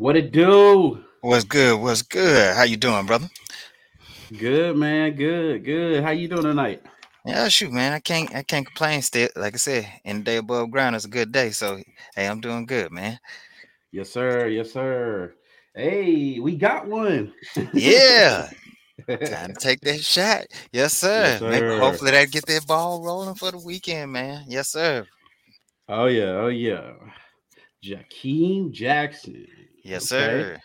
What it do? What's good? What's good? How you doing, brother? Good man, good, good. How you doing tonight? Yeah, shoot, man. I can't I can't complain still. Like I said, in the day above ground is a good day. So hey, I'm doing good, man. Yes, sir. Yes, sir. Hey, we got one. Yeah. Time to take that shot. Yes, sir. Yes, Maybe sir. hopefully that get that ball rolling for the weekend, man. Yes, sir. oh yeah, oh yeah. Ja'Keem Jackson. Yes, Okay. sir.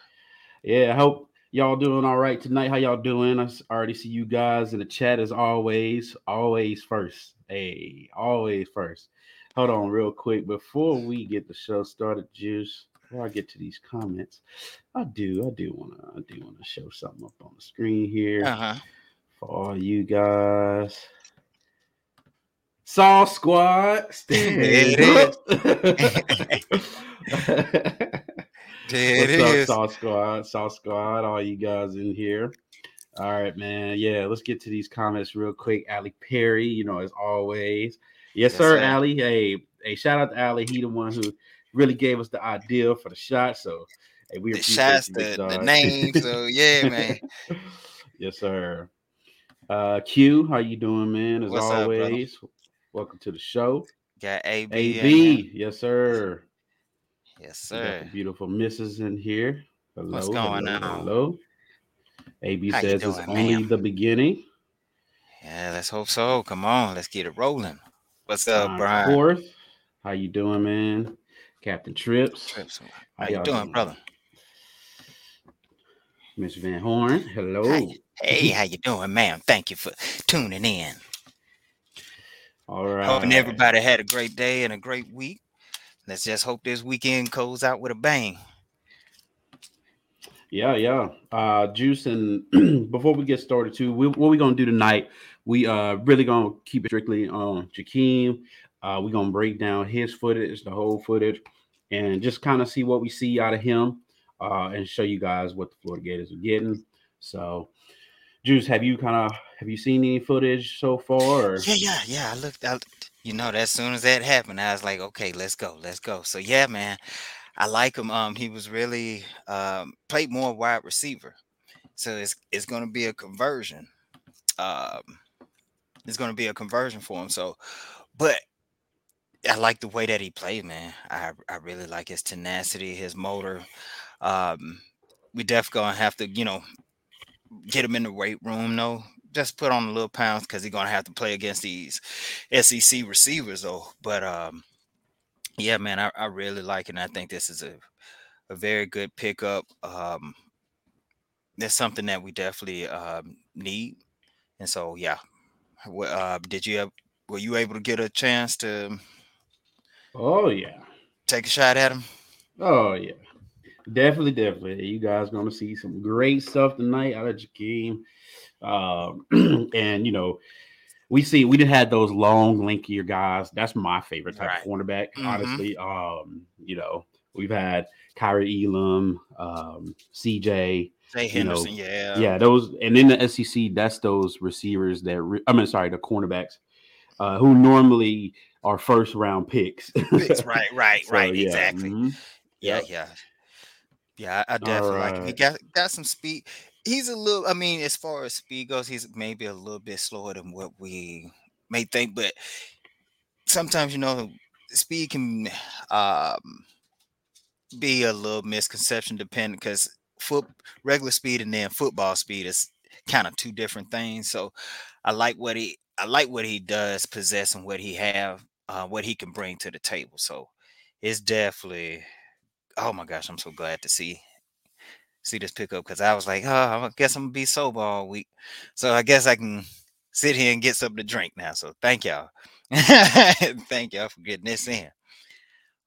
Yeah, I hope y'all doing all right tonight. How y'all doing? I already see you guys in the chat as always. Always first. Hey, always first. Hold on real quick before we get the show started, Juice. Before I get to these comments, I do, I do wanna, I do wanna show something up on the screen here Uh-huh. for all you guys. Saw Squad, stand There up. There What's it up, is. Saw Squad? Saw Squad, all you guys in here. All right, man. Yeah, let's get to these comments real quick. Ali Perry, you know, as always. Yes, Yes, sir, sir. Ali. Hey, hey, shout out to Ali. He the one who really gave us the idea for the shot. So hey, we The appreciate shots, the, the name. So yeah, man. yes, sir. Uh Q, how you doing, man? As What's up, always. Welcome to the show. Got AB. AB, yes, sir. Yes, sir. beautiful misses in here. Hello, What's going hello, on? hello. AB How says it's doing, only ma'am? the beginning. Yeah, let's hope so. Come on, let's get it rolling. What's up, Time Brian? Fourth. How you doing, man? Captain Trips. Trips. How How you doing, doing? brother? Miss Van Horn. Hello. How you- Hey, how you doing, ma'am? Thank you for tuning in. All right. Hoping everybody had a great day and a great week. Let's just hope this weekend goes out with a bang. Yeah, yeah. Uh Juice and before we get started too, we, what we gonna do tonight, we uh really gonna keep it strictly on Ja'Keem. Uh we're gonna break down his footage, the whole footage, and just kind of see what we see out of him, uh, and show you guys what the Florida Gators are getting. So Juice, have you kind of have you seen any footage so far? Or? Yeah, yeah, yeah. I looked you know, as soon as that happened, I was like, okay, let's go, let's go. So yeah, man, I like him. Um, he was really um played more wide receiver. So it's it's gonna be a conversion. Um it's gonna be a conversion for him. So but I like the way that he played, man. I I really like his tenacity, his motor. Um, we definitely gonna have to, you know, get him in the weight room, though. Just put on a little pounds because he's gonna have to play against these SEC receivers, though. But um, yeah, man, I, I really like it. And I think this is a a very good pickup. Um, that's something that we definitely um, need. And so, yeah. Wha- Uh, did you have, were you able to get a chance to Oh yeah. take a shot at him? Oh yeah, definitely, definitely. You guys gonna see some great stuff tonight out of Ja'Keem. Um, and you know, we see we did had those long, linkier guys. That's my favorite type Right. of cornerback, Mhm. honestly. Um, you know, we've had Kaiir Elam, um, CJ. Say You know, Henderson, yeah. yeah, those, and in the SEC, that's those receivers that re- I mean, sorry, the cornerbacks uh, who normally are first round picks. Picks, right, right, So, right. yeah, Exactly. mhm. Yeah, yeah. Yeah, I, I definitely like him. He got got some speed. He's a little, I mean, as far as speed goes, he's maybe a little bit slower than what we may think, but sometimes you know, speed can um be a little misconception dependent because foot regular speed and then football speed is kind of two different things. So I like what he I like what he does possess and what he have, uh, what he can bring to the table. So it's definitely oh my gosh, I'm so glad to see see this pickup because I was like, oh, I guess I'm gonna be sober all week. So I guess I can sit here and get something to drink now. So thank y'all. thank y'all for getting this in.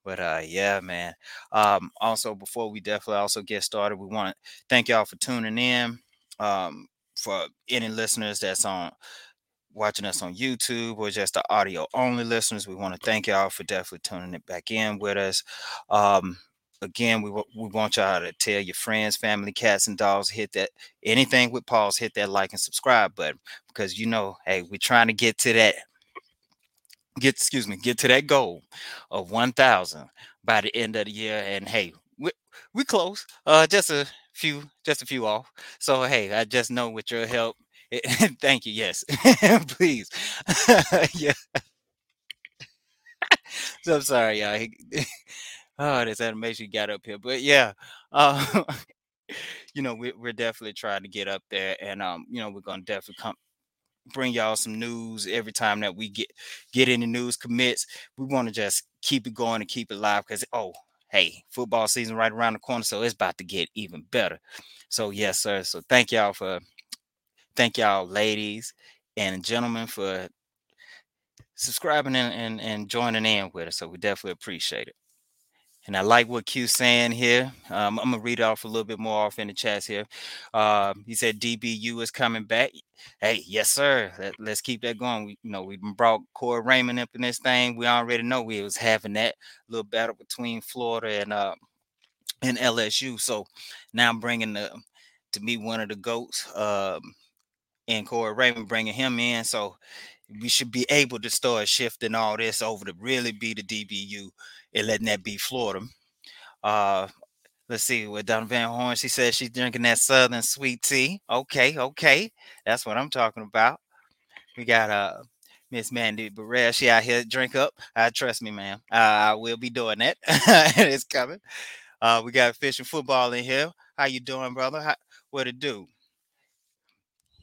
But uh yeah, man. Um also before we definitely also get started, we want to thank y'all for tuning in. Um for any listeners that's on watching us on YouTube or just the audio only listeners, we want to thank y'all for definitely tuning it back in with us. Um again, we, we want y'all to tell your friends, family, cats, and dogs, hit that anything with pause, hit that like and subscribe button because you know, hey, we're trying to get to that get excuse me, get to that goal of 1000 by the end of the year and hey, we, we close. Uh, just a few, just a few off. So hey, I just know with your help. thank you. Yes, please. yeah. so I'm sorry, y'all. Oh, this animation got up here, but yeah. Uh, you know, we, we're definitely trying to get up there, and um, you know, we're gonna definitely come bring y'all some news every time that we get get any news commits. We want to just keep it going and keep it live because oh, hey, football season right around the corner, so it's about to get even better. So yes, sir. So thank y'all for thank y'all, ladies and gentlemen, for subscribing and, and, and joining in with us. So we definitely appreciate it. And I like what Q's saying here. Um, I'm gonna read off a little bit more off in the chats here. Uh, he said DBU is coming back. Hey, yes, sir. Let, us keep that going. We, you know, we brought Corey Raymond up in this thing. We already know we was having that little battle between Florida and uh and LSU. So now I'm bringing the to me one of the goats. Um, and Corey Raymond bringing him in. So we should be able to start shifting all this over to really be the DBU and letting that be Florida. Uh, let's see with Donovan Horn. She says she's drinking that Southern sweet tea. Okay, okay, that's what I'm talking about. We got uh Miss Mandy Burrell. She out here drink up. Uh, trust me, ma'am. Uh, I will be doing that. it's coming. Uh, we got fishing football in here. How you doing, brother? How, what it do?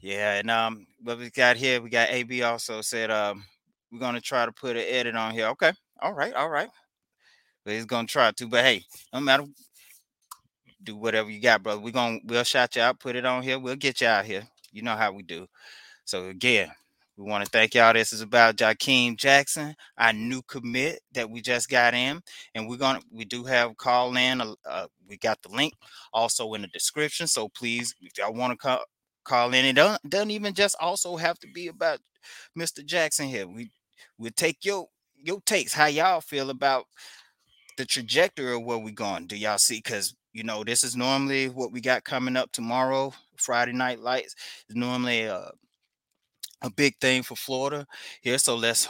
Yeah, and um, what we got here, we got AB also said um, we're gonna try to put an edit on here. Okay, all right, all right. But he's gonna try to, but hey, no matter, do whatever you got, brother. We're gonna we'll shout you out, put it on here, we'll get you out here. You know how we do. So again, we want to thank y'all. This is about Ja'Keem Jackson, our new commit that we just got in, and we're gonna we do have call in. Uh, uh we got the link also in the description. So please, if y'all want to call call in. It doesn't, doesn't even just also have to be about Mr. Jackson here. We we take your your takes, how y'all feel about the trajectory of where we're going. Do y'all see? Because you know this is normally what we got coming up tomorrow. Friday Night Lights is normally a a big thing for Florida here. So let's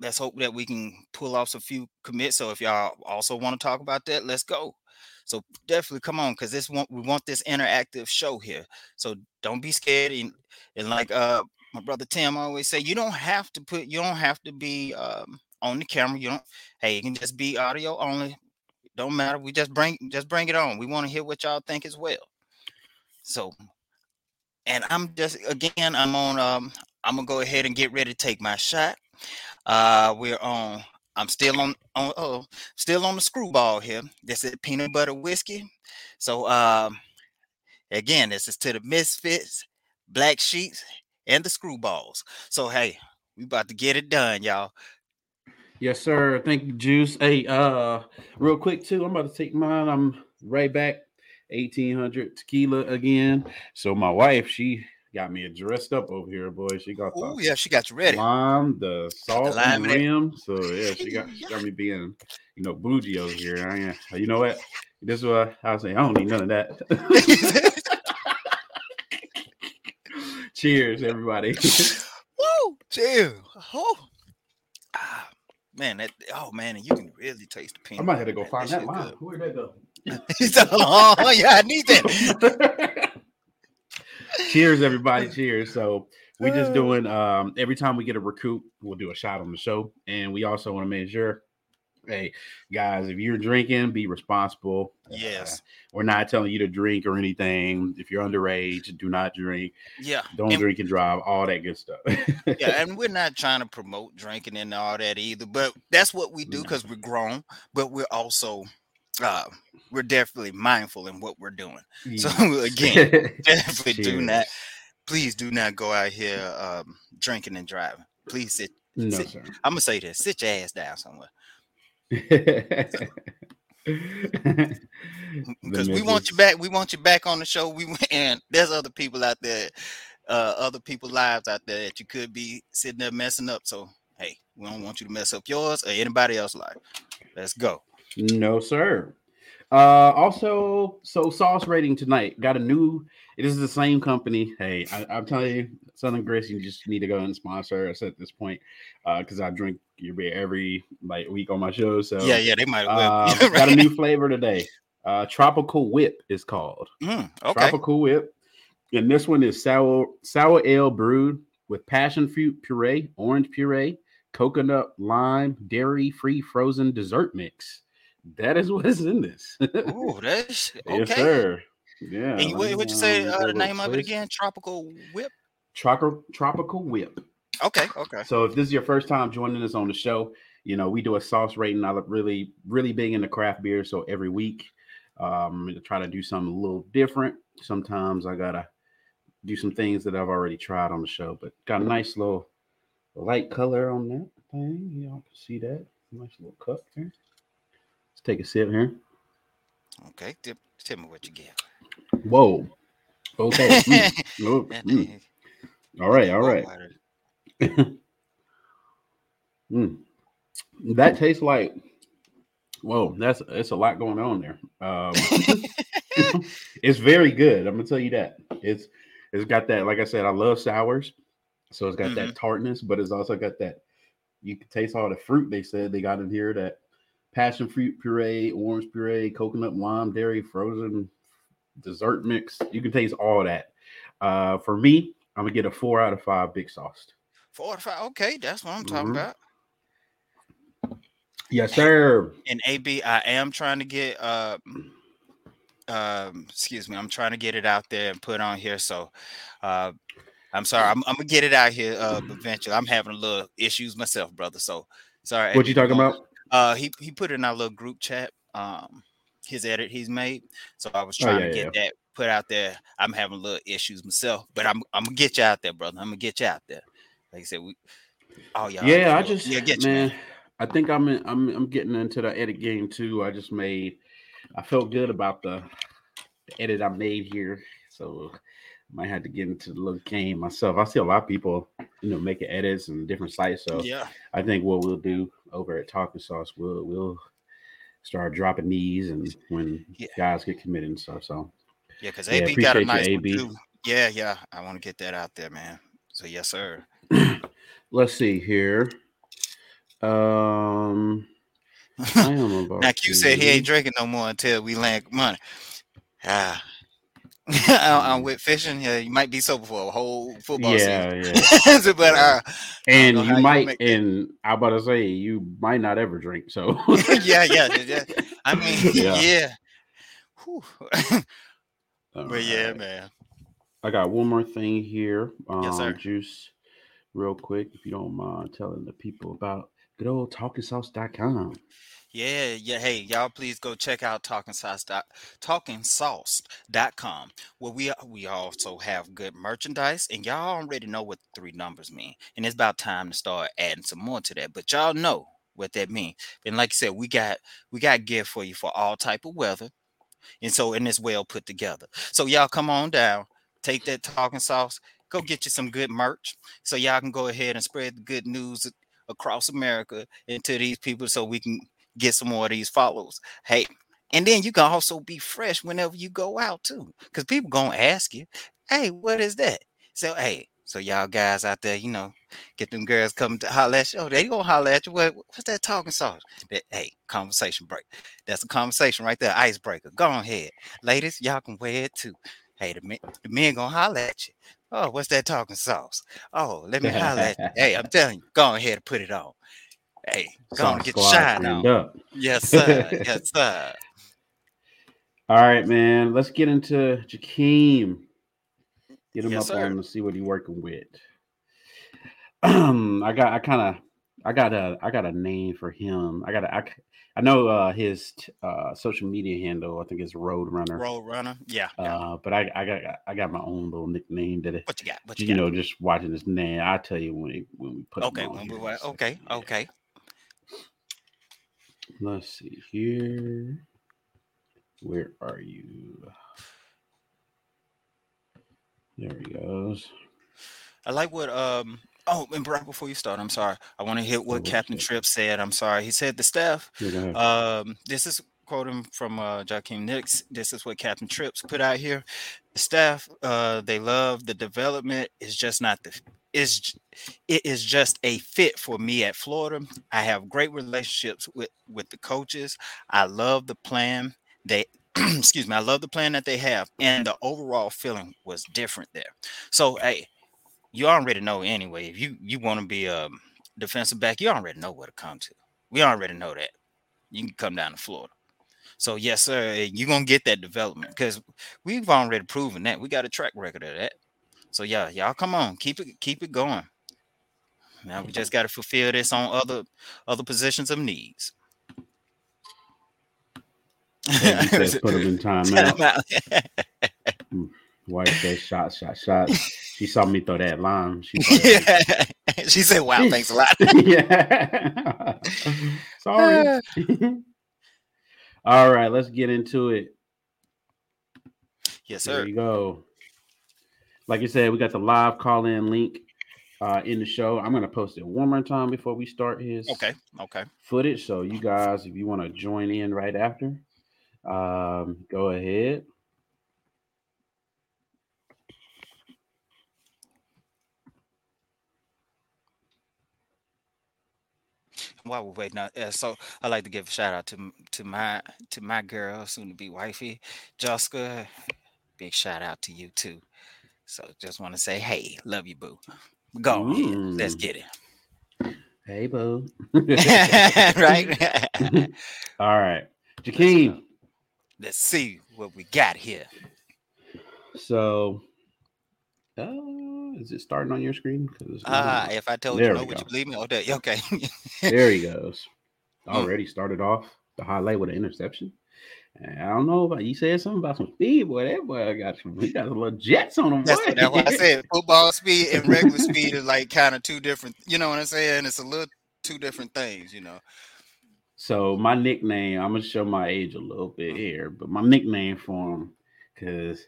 let's hope that we can pull off a few commits. So if y'all also want to talk about that, let's go. So definitely come on, because this want we want this interactive show here. So don't be scared. And, and like uh my brother Tim always say, you don't have to put you don't have to be um on the camera. You don't hey, you can just be audio only. Don't matter. We just bring just bring it on. We want to hear what y'all think as well. So and I'm just again, I'm on um I'm gonna go ahead and get ready to take my shot. Uh we're on I'm still on on oh still on the Skrewball here. This is peanut butter whiskey. So um again, this is to the misfits, black sheets, and the screwballs. So hey, we about to get it done, y'all. Yes, sir. Thank you, Juice. Hey, uh, real quick too. I'm about to take mine. I'm right back. 1800 tequila again. So my wife, she got me dressed up over here, boy. She got oh yeah, she got you ready. Lime, the salt, the lime and rim. So yeah, she got she got me being, you know, bougie over here. I, am. you know what? This is what I was saying. I don't need none of that. Cheers, everybody. Woo! Cheers. Oh. Man, that oh man, you can really taste the peanut. I might have to go find that, that line. Where'd that go? oh yeah, I need that. Cheers, everybody. Cheers. So we just uh. doing um every time we get a recruit, we'll do a shot on the show. And we also want to make sure, hey, guys, if you're drinking, be responsible. Yes. Uh, we're not telling you to drink or anything. If you're underage, do not drink. Yeah. Don't and, drink and drive, all that good stuff. yeah, and we're not trying to promote drinking and all that either, but that's what we do because we're grown, but we're also uh, we're definitely mindful in what we're doing. So again, definitely do not, please do not go out here um, drinking and driving. Please sit. No, sit I'm gonna say this: sit your ass down somewhere. Because we want you back. We want you back on the show. We and there's other people out there, uh, other people's lives out there that you could be sitting there messing up. So hey, we don't want you to mess up yours or anybody else's life. Let's go. No, sir. Uh, also, so sauce rating tonight got a new. It is the same company. Hey, I, am telling you, Southern Grist, you just need to go and sponsor us at this point, because uh, I drink your beer every like week on my show. So yeah, yeah, they might. Uh, right. Got a new flavor today. Uh, Tropical Whip is called. Mm, okay. Tropical Whip. And this one is sour sour ale brewed with passion fruit puree, orange puree, coconut, lime, dairy free frozen dessert mix. That is what is in this. Oh, that's okay. Yes, sir. Yeah. And you, what, what you say uh, the name of it again? Tropical Whip. Tropical Tropical Whip. Okay. Okay. So if this is your first time joining us on the show, you know we do a sauce rating. I look really, really big into craft beer. So every week, um, I try to do something a little different. Sometimes I gotta do some things that I've already tried on the show, but got a nice little light color on that thing. Y'all can see that. Nice little cup there. Take a sip here. Okay. Tell, tell me what you get. Whoa. Okay. Mm. Oh, mm. All right. All right. mm. That tastes like. Whoa, that's it's a lot going on there. Um, it's very good. I'm gonna tell you that. It's it's got that. Like I said, I love sours, so it's got Mhm. that tartness, but it's also got that. You can taste all the fruit they said they got in here. That passion fruit puree, orange puree, coconut, lime, dairy, frozen dessert mix. You can taste all that. Uh, for me, I'm gonna get a four out of five big sauce. Four to five. Okay, that's what I'm talking Mhm. about. Yes, sir. And AB, I am trying to get uh um excuse me, I'm trying to get it out there and put on here. So uh I'm sorry, I'm, I'm gonna get it out here uh eventually. I'm having a little issues myself, brother. So sorry. What AB, you talking about? Uh he he put it in our little group chat, um his edit he's made. So I was Oh, trying yeah, to yeah, get that put out there. I'm having a little issues myself, but I'm I'm gonna get you out there, brother. I'm gonna get you out there. Like I said, we oh yeah. yeah, I just yeah, get you, man, man. I think I'm in, I'm I'm getting into the edit game too. I just made I felt good about the, the edit I made here, so might have to get into the little game myself. I see a lot of people, you know, making edits and different sites. So Yeah. I think what we'll do over at Talking Sauce, we'll we'll start dropping these and when Yeah. guys get committed and stuff. So Yeah, because Yeah, AB got a you, one AB. too. Yeah, yeah. I want to get that out there, man. So yes, sir. let's see here. Um, I am about now Q said he ain't drinking no more until we land money. Ah. I'm, I'm with fishing. Yeah, you might be sober for a whole football Yeah, yeah. season. but uh, and you how you might and i about to say you might not ever drink so yeah, yeah, yeah, yeah. I mean, Yeah. yeah. But yeah, man. i got one more thing here um Yes, sir. juice real quick if you don't mind telling the people about good old talknsauced.com Yeah, yeah. Hey, y'all, please go check out Talking Sauce dot where we we also have good merchandise and y'all already know what the three numbers mean. And it's about time to start adding some more to that. But y'all know what that means. And like I said, we got we got gear for you for all type of weather. And so and it's well put together. So y'all come on down, take that talking sauce, go get you some good merch so y'all can go ahead and spread the good news across America into these people so we can get some more of these followers. Hey, and then you can also be fresh whenever you go out too. Because people gonna ask you, hey, what is that? So hey, so y'all guys out there, you know, get them girls coming to holler at you. Oh, they gonna holler at you. What, what's that talking sauce? That, hey, conversation break. That's a conversation right there, icebreaker. Go on ahead. Ladies, y'all can wear it too. Hey, the men, the men gonna holler at you. Oh, what's that talking sauce? Oh, let me holler at you. Hey, I'm telling you, go ahead and put it on. Hey, go on get your Squad shine on. up. Yes, sir. yes, sir. all right man let's get into Ja'Keem get him Yes, up sir. on to see what he's working with Um, i got i kind of i got a i got a name for him i got a i, I know uh his uh social media handle i think it's roadrunner Road runner. Yeah. uh but i i got I got my own little nickname that it, what you got? What you, you got? know just watching this name i tell you when we when we put him Okay. on when we here in wa- okay. Okay. Let's see here where are you there he goes I like what um oh and right before you start, I'm sorry. I want to hit what what's Captain? Tripp said. I'm sorry. He said the staff Yeah, go ahead. Um, this is quoting from uh, Joaquin Nix. This is what Captain Trips put out here. The staff, uh, they love the development. Is just not the. Is it is just a fit for me at Florida. I have great relationships with with the coaches. I love the plan. They excuse me, I love the plan that they have, and the overall feeling was different there. So, hey, you already know anyway. If you you want to be a defensive back, you already know where to come to. We already know that. You can come down to Florida. So yes, sir, you're gonna get that development because we've already proven that we got a track record of that. So yeah, y'all come on, keep it keep it going. Now we just got to fulfill this on other other positions of needs. says, put him in time now. Hmm. Wife says shot, shot, shot. She saw me throw that line. She, yeah. she said, "Wow, thanks a lot." yeah. Sorry. All right, let's get into it. Yes, sir. There you go. Like I said, we got the live call in link uh, in the show. I'm gonna post it one more time before we start his okay, okay footage. So you guys, if you want to join in right after, um, go ahead. while we're waiting out, uh, so I'd like to give a shout out to to my to my girl, soon to be wifey, Jessica. Big shout out to you too. So just want to say, hey, love you, boo. Go ahead, let's get it. Hey, boo. right. All right, Ja'Keem. Let's see what we got here. So, uh, is it starting on your screen? Ah, uh, if I told you no, would you believe me? Oh, there, okay. there he goes. Hmm. Already started off the highlight with an interception. I don't know about you said something about some speed, boy. That boy got some, he got a little jets on him. That's, that's what I said. Football speed and regular speed is like kind of two different. You know what I'm saying? It's a little two different things. You know. So my nickname, I'm gonna show my age a little bit mm-hmm. here, but my nickname for him, because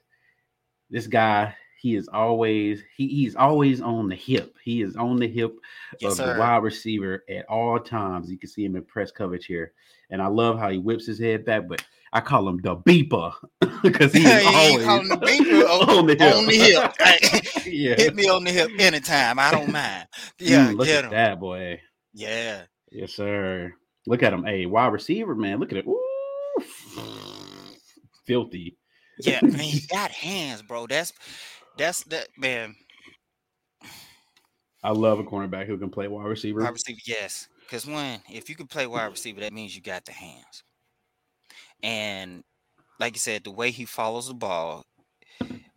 this guy he is always he, he's always on the hip. He is on the hip yes, of sir. the wide receiver at all times. You can see him in press coverage here. And I love how he whips his head back, but I call him the beeper because he's always on the beeper on, the hip. On the hip. yeah. Hit me on the hip anytime. I don't mind. Yeah, mm, look at him. that boy. Yeah. Yes, sir. Look at him. Hey, wide receiver, man. Look at it. Ooh. Filthy. Yeah, man, he got hands, bro. That's that's that man. I love a cornerback who can play wide receiver. Wide receiver, yes. Because one, if you can play wide receiver, that means you got the hands. And like you said, the way he follows the ball,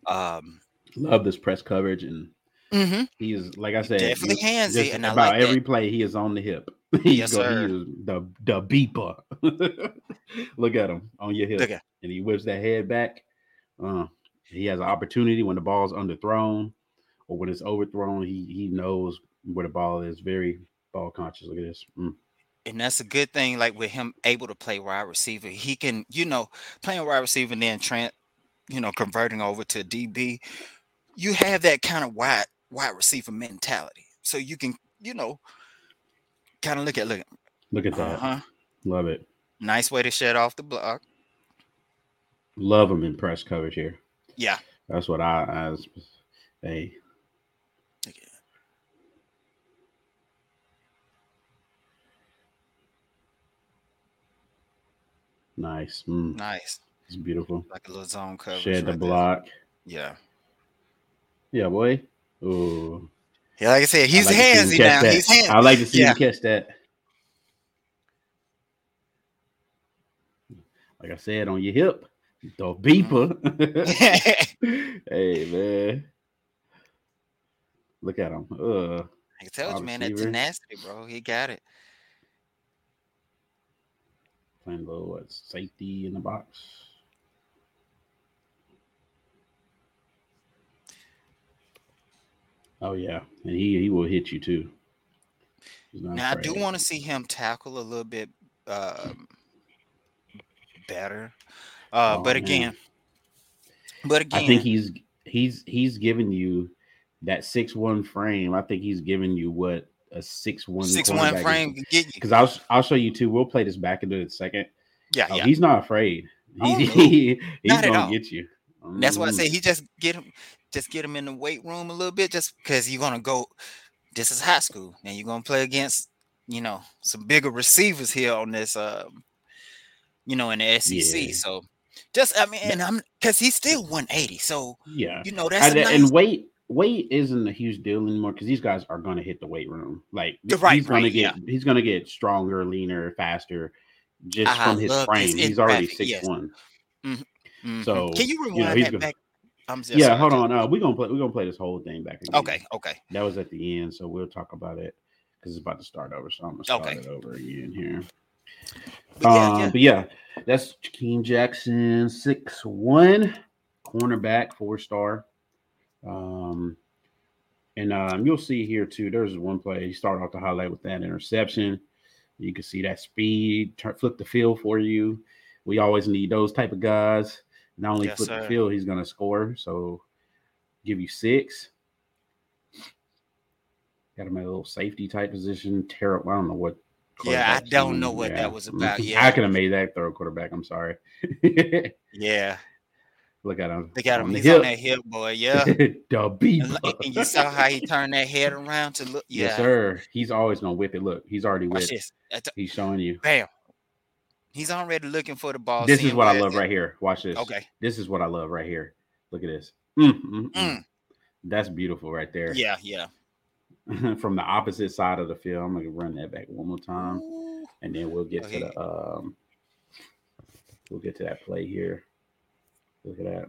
um, love this press coverage and mm-hmm. he is like I said, definitely handsy. And about like every that. play, he is on the hip. He's yes, sir. He is the the beeper. Look at him on your hip, and he whips that head back. Uh, he has an opportunity when the ball's underthrown or when it's overthrown. He he knows where the ball is. Very ball conscious. Look at this. Mm. And that's a good thing. Like with him able to play wide receiver, he can you know playing wide receiver and then Trent, you know, converting over to DB. You have that kind of wide wide receiver mentality, so you can you know kind of look at look. Look at that. Uh-huh. Love it. Nice way to shed off the block. Love him in press coverage here. Yeah. That's what I, I hey. Nice. Mm. Nice. It's beautiful. Like a little zone cover. Shed the right block. There. Yeah. Yeah, boy. Ooh. Yeah, like I said, he's I like handsy now. That. He's handsy. I like to see yeah. him catch that. Like I said, on your hip. The beeper. hey man. Look at him. Uh, I can tell you, man, that tenacity, bro. He got it. Playing a little what safety in the box. Oh yeah, and he he will hit you too. Now afraid. I do want to see him tackle a little bit um, better. Uh, oh, but again, man. but again, I think he's he's he's giving you that six one frame. I think he's giving you what a six one six one frame can get you. Because I'll I'll show you too. We'll play this back into the second. Yeah, oh, yeah. He's not afraid. Oh, he's, he, he's not gonna get you. Mm. That's why I say he just get him, just get him in the weight room a little bit, just because you're gonna go. This is high school, and you're gonna play against, you know, some bigger receivers here on this, um, you know, in the SEC. Yeah. So Just I mean, and I'm because he's still 180. So Yeah. you know that's And, a and weight weight isn't a huge deal anymore because these guys are going to hit the weight room. Like right- he's going right, to get he's going to get stronger, leaner, faster, just I from his frame. He's already six yes. one. Mhm. so, can you you know, rewind that gonna- back? I'm Yeah, sorry, hold on. Uh, we're gonna play. We're gonna play this whole thing back again. Okay, okay. that was at the end, so we'll talk about it because it's about to start over. So I'm gonna start Okay. it over again here. But yeah, um, yeah. But yeah, that's Ja'Keem Jackson, six one, cornerback, four star. Um, and um, you'll see here too. There's one play. He started off the highlight with that interception. You can see that speed, turn, flip the field for you. We always need those type of guys. Not only Yes, flip the field, he's gonna score. So give you six. Got him at a little safety type position. Terrible. I don't know what. Yeah, I don't know what that was about. Yeah, I Yeah. could have made that throw quarterback. I'm sorry. Yeah, Look at him. they got him. He's on that hip, boy. Yeah. the beep. And, you saw how he turned that head around to look. Yeah. Yes, sir. He's always gonna whip it. Look, he's already whipped. this. He's showing you. Bam. He's already looking for the ball. This is what I love at. right here. Watch this. Okay. This is what I love right here. Look at this. Mm, mm, mm. Mm. That's beautiful right there. Yeah, yeah. From the opposite side of the field. I'm gonna run that back one more time, and then we'll get Okay. to the um. We'll get to that play here. Look at that.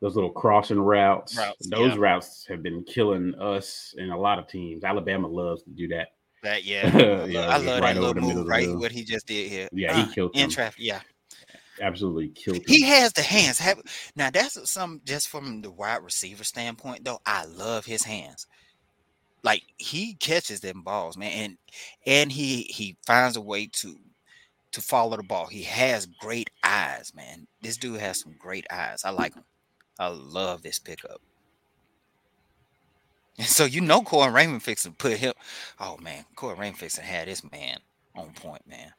Those little crossing routes. Routes, Those yeah. routes have been killing us and a lot of teams. Alabama loves to do that. That yeah. I love, Yeah, I love right that little the middle of move, right? What he just did here. Yeah, he Uh, killed in traffic. Yeah. Absolutely killed. Him. He has the hands. Have, now that's some just from the wide receiver standpoint, though. I love his hands. Like he catches them balls, man, and and he he finds a way to to follow the ball. He has great eyes, man. This dude has some great eyes. I like him. I love this pickup. And so you know Corey Raymond fixing put him. Oh man, Corey Raymond fixing had this man on point, man.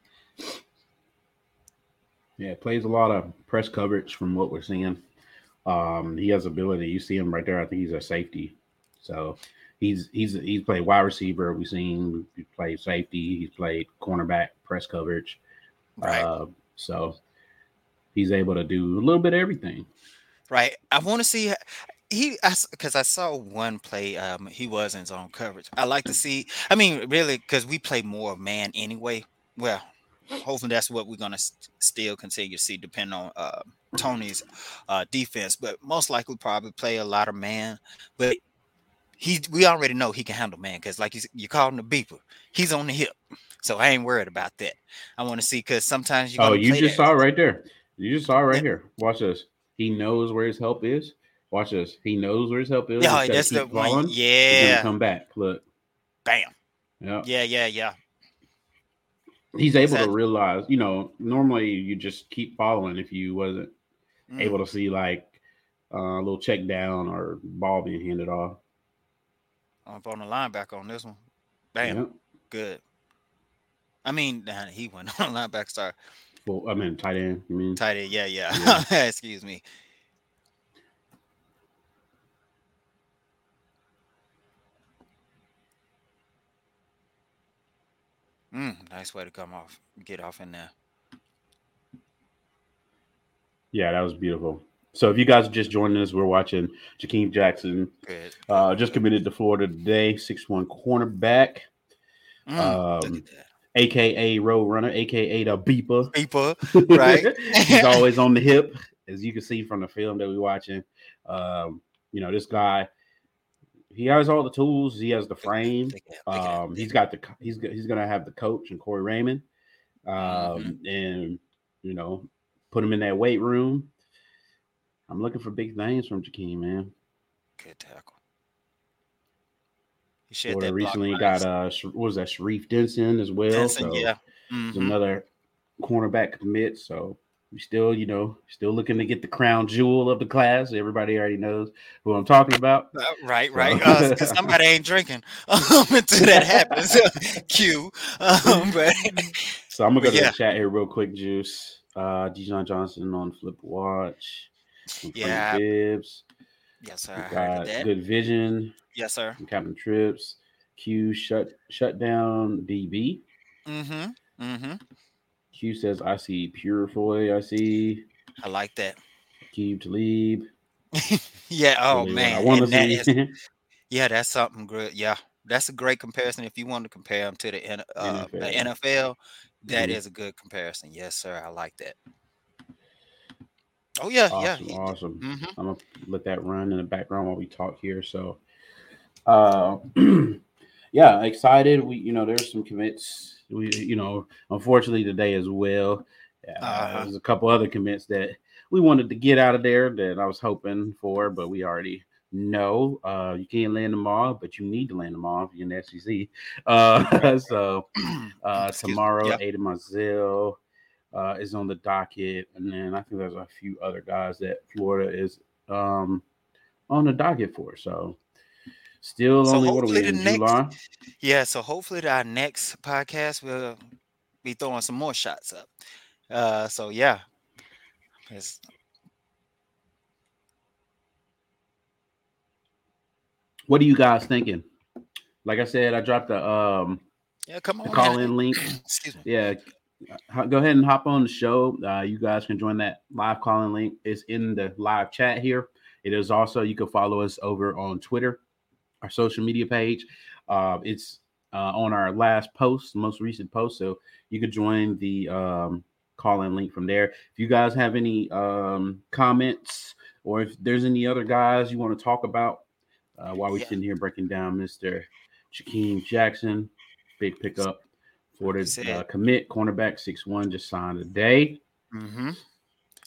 Yeah, plays a lot of press coverage from what we're seeing. Um, he has ability. You see him right there. I think he's a safety. So he's he's he's played wide receiver. We've seen he played safety. He's played cornerback, press coverage. Right. Uh, so he's able to do a little bit of everything. Right. I want to see he because I saw one play. Um, he was in zone coverage. I like to see. I mean, really, because we play more man anyway. Well, hopefully that's what we're gonna st- still continue to see, depending on uh, Tony's uh, defense. But most likely, probably play a lot of man. But he, we already know he can handle man because, like you, you called him the beeper. He's on the hip, so I ain't worried about that. I want to see because sometimes you. Oh, you just saw it right there. You just saw it right here. Watch this. He knows where his help is. Watch this. He knows where his help is. Yeah, that's the one. falling. He's gonna Yeah. come back. Look. Bam. Yeah. Yeah. Yeah. Yeah. he's able Exactly. to realize, you know, normally you just keep following if you wasn't Mm. able to see like uh, a little check down or ball being handed off. up on the linebacker on this one. Bam, Yeah. good. I mean, nah, he went on linebacker. Sorry, Well, I mean, tight end. You mean? tight end. Yeah, yeah. Excuse me. Mm, nice way to come off, get off in there. Yeah, that was beautiful. So if you guys are just joining us, we're watching Ja'Keem Jackson, Good. uh, just committed to Florida today, six one cornerback, Mm, um, look at that. Aka road runner, aka the beeper. People, right? He's always on the hip, as you can see from the film that we're watching. Um, you know, this guy, he has all the tools. He has the frame. Look at- look at that. Um, he's got the he's he's gonna have the coach and Corey Raymond, um, Mm-hmm. and you know, put him in that weight room. I'm looking for big things from Ja'Keem, man. Good tackle. Florida recently got uh, what was that Sharif Denson as well. Denson, so yeah. Mhm. another cornerback commit. So we still, you know, still looking to get the crown jewel of the class. Everybody already knows who I'm talking about. Uh, right, So- right. Uh, 'cause somebody ain't drinking um, until that happens. Q. Um, but So I'm gonna go to yeah. the chat here real quick, Juice. Uh Dijon Johnson on Flip Watch. Yeah. Bibbs. Yes, sir. We I heard got of that. Good Vision Yes, sir. Captain Trips. Q shut shut down DB. Mm-hmm. Mm-hmm. Q says, I see Purifoy. I see. I like that. Aqib Talib. yeah. Oh man. I want to that yeah, that's something good. Yeah, that's a great comparison. If you want to compare them to the, uh, the NFL. NFL, that is Mhm. a good comparison. Yes, sir. I like that. Oh yeah, yeah. Awesome. Awesome. hmm I'm gonna let that run in the background while we talk here. So, uh, yeah, excited. We, you know, there's some commits. We, you know, unfortunately today as well. Uh, Uh-huh. There's a couple other commits that we wanted to get out of there that I was hoping for, but we already know. Uh, you can't land them all, but you need to land them all if you're in the SEC. Uh, so uh, tomorrow, Yep. Aidan Mizell uh, is on the docket, and then I think there's a few other guys that Florida is um, on the docket for. So still So only what are we in next- July? Yeah, so hopefully our next podcast will be throwing some more shots up. Uh, so yeah, It's- What are you guys thinking? Like I said, I dropped the um yeah, come on. call in link. Excuse me. Yeah, go ahead and hop on the show. Uh, you guys can join that live calling link. It's in the live chat here. It is also you can follow us over on Twitter, our social media page. Uh, it's uh, on our last post, most recent post. So you could join the um, call in link from there. If you guys have any um, comments or if there's any other guys you want to talk about uh, while we're Yeah. sitting here breaking down Mr. Ja'Keem Jackson, big pickup. It. uh, commit cornerback six one just signed today. Mm-hmm.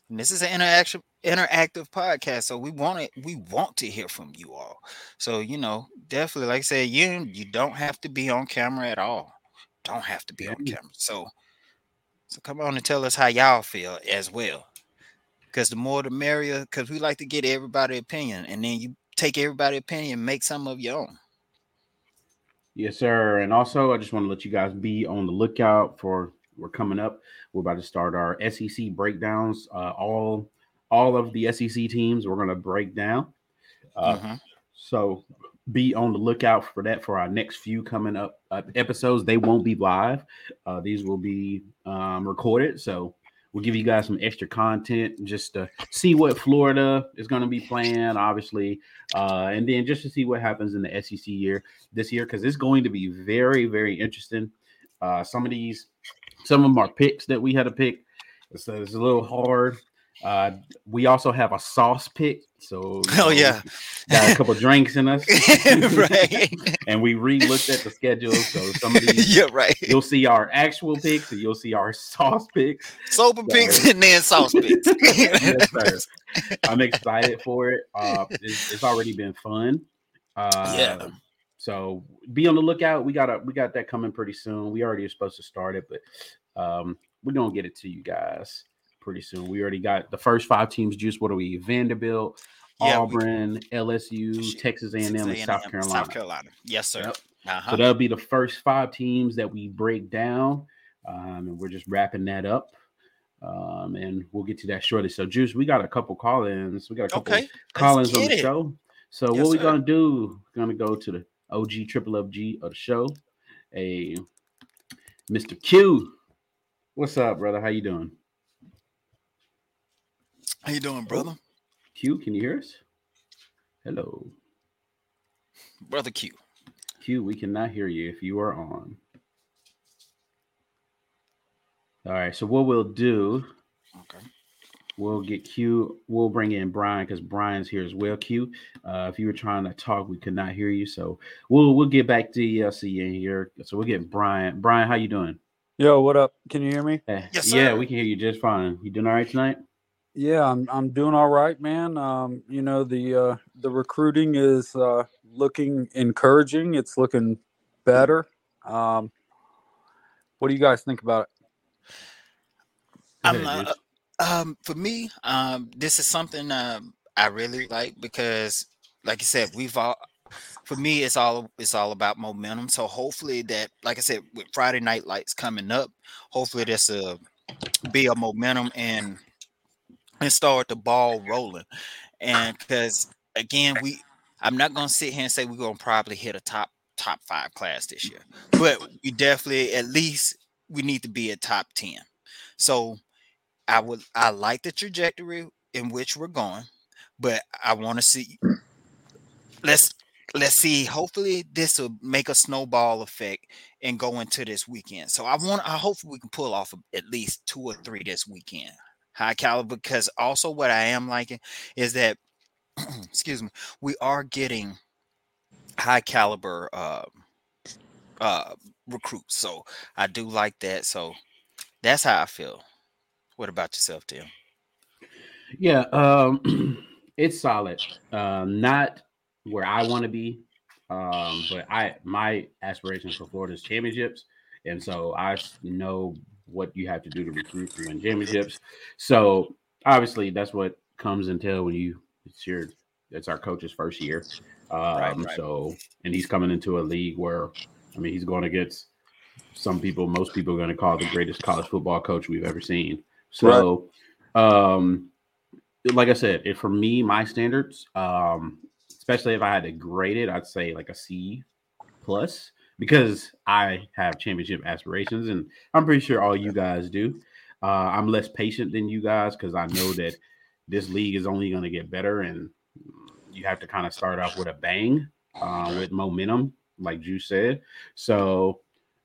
And this is an interaction interactive podcast, so we want it. We want to hear from you all. So you know, definitely, like I said, you you don't have to be on camera at all. Don't have to be on camera. So, so come on and tell us how y'all feel as well. Because the more the merrier. Because we like to get everybody's opinion, and then you take everybody's opinion and make some of your own. Yes, sir. And also, I just want to let you guys be on the lookout for we're coming up. We're about to start our SEC breakdowns. Uh, all all of the SEC teams we're going to break down. Uh, Mhm. So be on the lookout for that for our next few coming up uh, episodes. They won't be live. Uh, these will be um, recorded. So we'll give you guys some extra content just to see what Florida is going to be playing, obviously, uh, and then just to see what happens in the SEC year this year because it's going to be very, very interesting. Uh, some of these, some of are picks that we had to pick. It's a little hard. Uh, we also have a sauce pick. So Oh know, yeah, got a couple drinks in us, right. and we re-looked at the schedule. So some of these yeah, right. you'll see our actual picks, and you'll see our sauce picks. Soap and picks and then sauce picks. Yes. I'm excited for it. Uh, it's, it's already been fun. Uh, Yeah. So be on the lookout. We got a we got that coming pretty soon. We already are supposed to start it, but um, we're gonna get it to you guys pretty soon. We already got the first five teams juice. What are we? Vanderbilt, Yeah, we- Auburn, LSU, Texas A&M, and Texas South A&M, Carolina. South Carolina. Yes, sir. Yep. Uh-huh. So that'll be the first five teams that we break down, um, and we're just wrapping that up. Um, and we'll get to that shortly. So, Juice, we got a couple call-ins. We got a couple okay. call-ins on the it. show. So, Yes, what we sir. gonna do? We're gonna go to the OG triple of G of the show. A Mr. Q. What's up, brother? How you doing? How you doing, brother? Q, can you hear us? Hello. Brother Q. Q, we cannot hear you if you are on. All right, so what we'll do, Okay. we'll get Q, we'll bring in Brian because Brian's here as well. Q, uh, if you were trying to talk, we could not hear you, so we'll we'll get back to ELC in here. So we'll get Brian. Brian, how you doing? Yo, what up? Can you hear me? Eh, Yes, yeah, we can hear you just fine. You doing all right tonight? Yeah, I'm I'm doing all right, man. Um, you know the uh, the recruiting is uh, looking encouraging. It's looking better. Um, what do you guys think about it? I'm uh, um for me, um, this is something um I really like because like I said, we've all for me it's all it's all about momentum. So hopefully that like I said, with Friday night lights coming up, hopefully this will be a momentum and and start the ball rolling. And because again, we I'm not gonna sit here and say we're gonna probably hit a top top five class this year, but we definitely at least we need to be a top 10. So I would I like the trajectory in which we're going, but I want to see let's let's see. Hopefully, this will make a snowball effect and go into this weekend. So I want I hope we can pull off at least two or three this weekend. High caliber, because also what I am liking is that excuse me, we are getting high caliber uh, uh, recruits. So I do like that. So that's how I feel. What about yourself, Tim? Yeah, um, it's solid. Uh, not where I want to be, um, but I my aspirations for Florida is championships, and so I know what you have to do to recruit to win championships. So obviously, that's what comes until when you it's your it's our coach's first year. Um, right, right. So and he's coming into a league where I mean he's going against some people, most people are going to call the greatest college football coach we've ever seen. So, right. um, like I said, if for me, my standards, um, especially if I had to grade it, I'd say like a C plus because I have championship aspirations, and I'm pretty sure all you guys do. Uh, I'm less patient than you guys because I know that this league is only going to get better, and you have to kind of start off with a bang, uh, with momentum, like you said. So,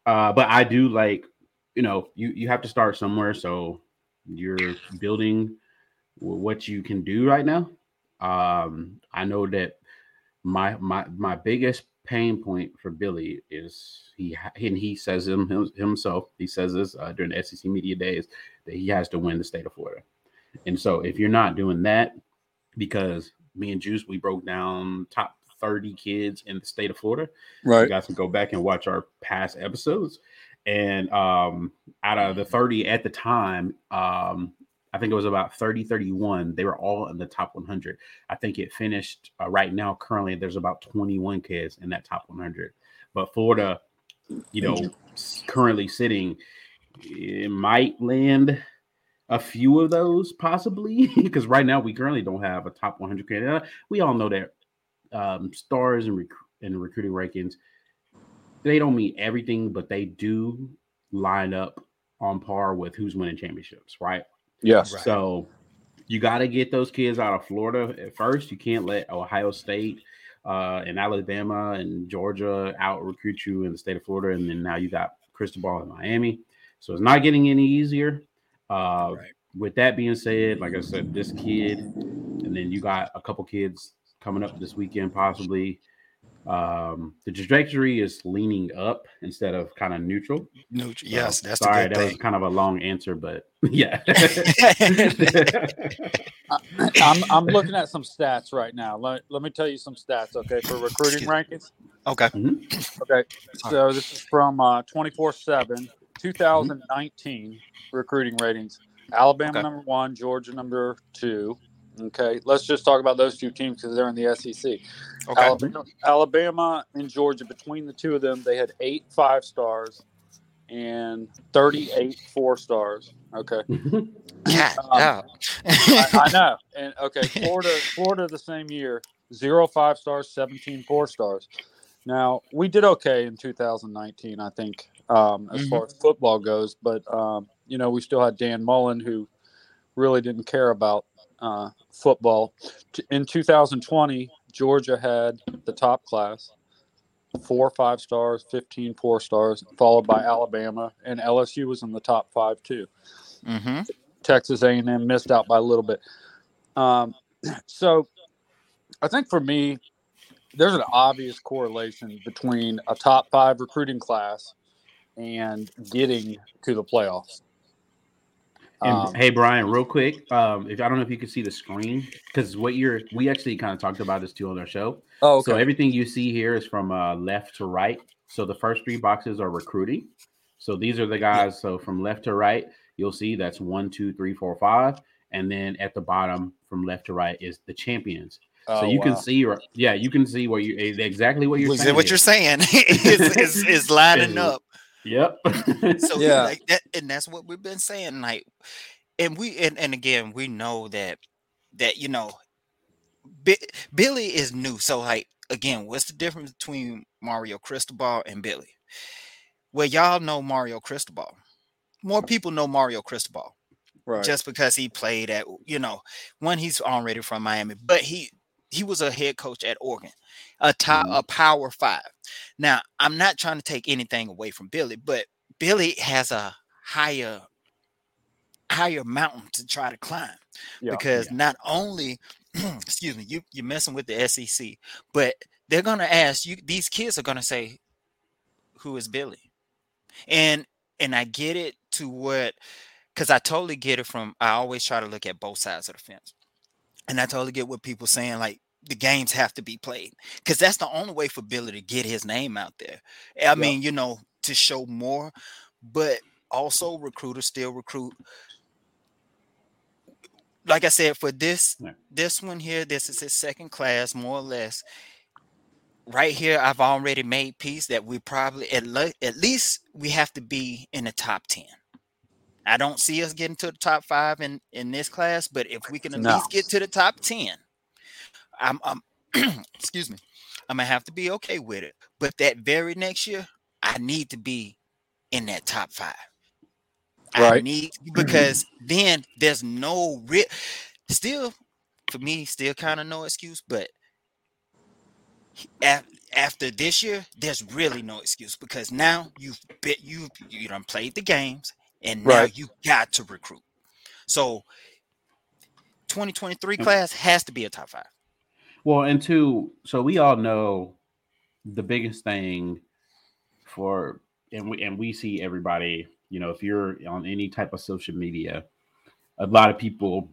uh, but I do like, you know, you you have to start somewhere. So you're building what you can do right now. Um, I know that my my my biggest pain point for Billy is he and he says him, himself. He says this uh, during the SEC media days that he has to win the state of Florida. And so if you're not doing that, because me and Juice we broke down top 30 kids in the state of Florida. Right. You guys can go back and watch our past episodes. And um, out of the 30 at the time, um, I think it was about 30, 31. They were all in the top 100. I think it finished uh, right now. Currently, there's about 21 kids in that top 100. But Florida, you know, currently sitting, it might land a few of those possibly because right now we currently don't have a top 100 candidate. We all know that um, stars and, rec- and recruiting rankings they don't mean everything, but they do line up on par with who's winning championships, right? Yes. Right. So you got to get those kids out of Florida at first. You can't let Ohio State uh, and Alabama and Georgia out recruit you in the state of Florida, and then now you got Cristobal in Miami. So it's not getting any easier. Uh, right. With that being said, like I said, this kid, and then you got a couple kids coming up this weekend, possibly um the trajectory is leaning up instead of kind of neutral neutral yes that's sorry that thing. was kind of a long answer but yeah I'm, I'm looking at some stats right now let, let me tell you some stats okay for recruiting rankings okay mm-hmm. okay so this is from uh 24 7 2019 mm-hmm. recruiting ratings alabama okay. number one georgia number two Okay, let's just talk about those two teams because they're in the SEC. Okay. Alabama, Alabama, and Georgia, between the two of them, they had eight five stars and 38 four stars. Okay. Yeah, um, I, I, know. And okay, Florida, Florida the same year, zero five stars, 17 four stars. Now, we did okay in 2019, I think, um, as mm-hmm. far as football goes, but, um, you know, we still had Dan Mullen who really didn't care about uh, football. In 2020, Georgia had the top class, four five stars, 15 four stars, followed by Alabama, and LSU was in the top five too. Mm-hmm. Texas A&M missed out by a little bit. Um, so I think for me, there's an obvious correlation between a top five recruiting class and getting to the playoffs. And um, hey, Brian, real quick, um, if I don't know if you can see the screen, because what you're, we actually kind of talked about this too on our show. Oh, okay. So everything you see here is from uh, left to right. So the first three boxes are recruiting. So these are the guys. So from left to right, you'll see that's one, two, three, four, five, and then at the bottom from left to right is the champions. Oh, so you wow. can see, yeah, you can see what you exactly what you're. Saying what you're saying is, is, is lining up. Yep. so yeah, like that, and that's what we've been saying. Like, and we and, and again, we know that that you know, B- Billy is new. So like again, what's the difference between Mario Cristobal and Billy? Well, y'all know Mario Cristobal. more people know Mario Cristobal Right. just because he played at you know one he's already from Miami, but he he was a head coach at Oregon, a top Mhm. a Power Five. Now I'm not trying to take anything away from Billy, but Billy has a higher higher mountain to try to climb Yeah. because not only excuse me you you're messing with the SEC, but they're gonna ask you these kids are gonna say who is Billy, and and I get it to what because I totally get it from I always try to look at both sides of the fence. And I totally get what people saying, like the games have to be played. Because that's the only way for Billy to get his name out there. I mean, you know, to show more, but also recruiters still recruit. Like I said, for this Yeah. this one here, this is his second class, more or less. Right here, I've already made peace that we probably at, le- at least we have to be in the top 10. I don't see us getting to the top five in in this class, but if we can at No. least get to the top ten, I'm, I'm excuse me, I'm gonna have to be okay with it. But that very next year, I need to be in that top five. I Right. need mm-hmm. because then there's no real still for me, still kind of no excuse, but af- after this year, there's really no excuse because now you've bit you you done played the games and now Right. you got to recruit. So 2023 Yep. Mm. class has to be a top five. Well, and two, so we all know the biggest thing for and we and we see everybody, you know, if you're on any type of social media, a lot of people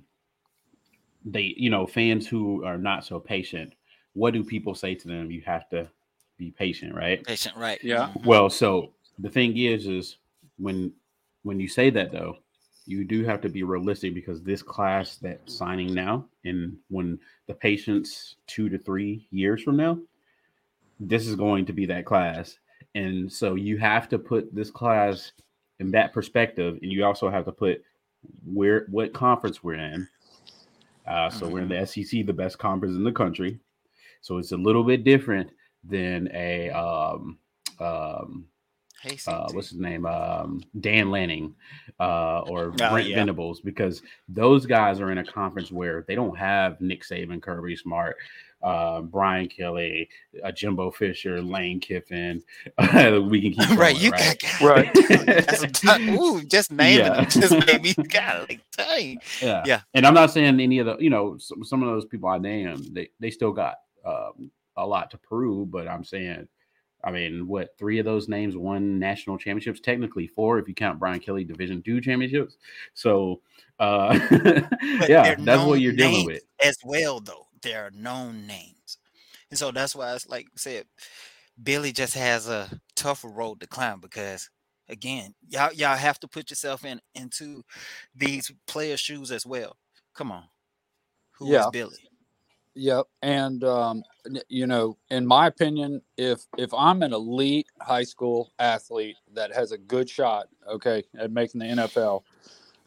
they, you know, fans who are not so patient, what do people say to them? You have to be patient, right? Patient, right? Yeah. Mm-hmm. Well, so the thing is, is when when you say that though, you do have to be realistic because this class that's signing now, and when the patients two to three years from now, this is going to be that class, and so you have to put this class in that perspective, and you also have to put where what conference we're in. Uh, so we're in the SEC, the best conference in the country. So it's a little bit different than a um, um, Hey, uh, what's his name? Um, Dan Lanning uh, or Oh, Brent yeah. Venables, because those guys are in a conference where they don't have Nick Saban, Kirby Smart, uh, Brian Kelly, uh, Jimbo Fisher, Lane Kiffin. we can keep right, going, you right? got Right. That's a t- ooh, just naming Yeah. them just made me God, like dang. yeah. Yeah. And I'm not saying any of the, you know, some, some of those people I named, they, they still got um, a lot to prove, but I'm saying, I mean, what three of those names won national championships? Technically four, if you count Brian Kelly Division two championships. So, uh, yeah, that's what you're dealing with. as well, though. There are known names, and so that's why it's like I said, Billy just has a tougher road to climb because again, y'all y'all have to put yourself in into these player shoes as well. Come on, who is Yeah. Billy? Yep. And um, you know, in my opinion, if if I'm an elite high school athlete that has a good shot, okay, at making the NFL,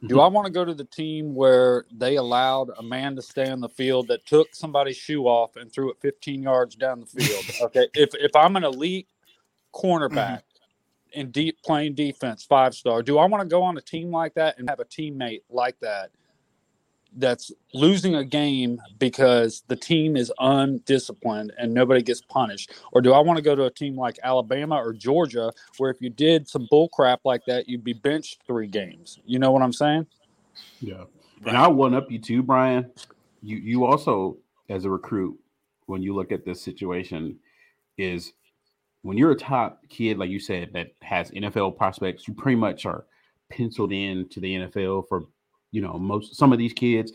do I want to go to the team where they allowed a man to stay on the field that took somebody's shoe off and threw it 15 yards down the field? Okay. if if I'm an elite cornerback in deep playing defense, five star, do I want to go on a team like that and have a teammate like that? That's losing a game because the team is undisciplined and nobody gets punished? Or do I want to go to a team like Alabama or Georgia where if you did some bull crap like that, you'd be benched three games? You know what I'm saying? Yeah. And I'll one up you too, Brian. You you also, as a recruit, when you look at this situation, is when you're a top kid, like you said, that has NFL prospects, you pretty much are penciled in to the NFL for you know most some of these kids.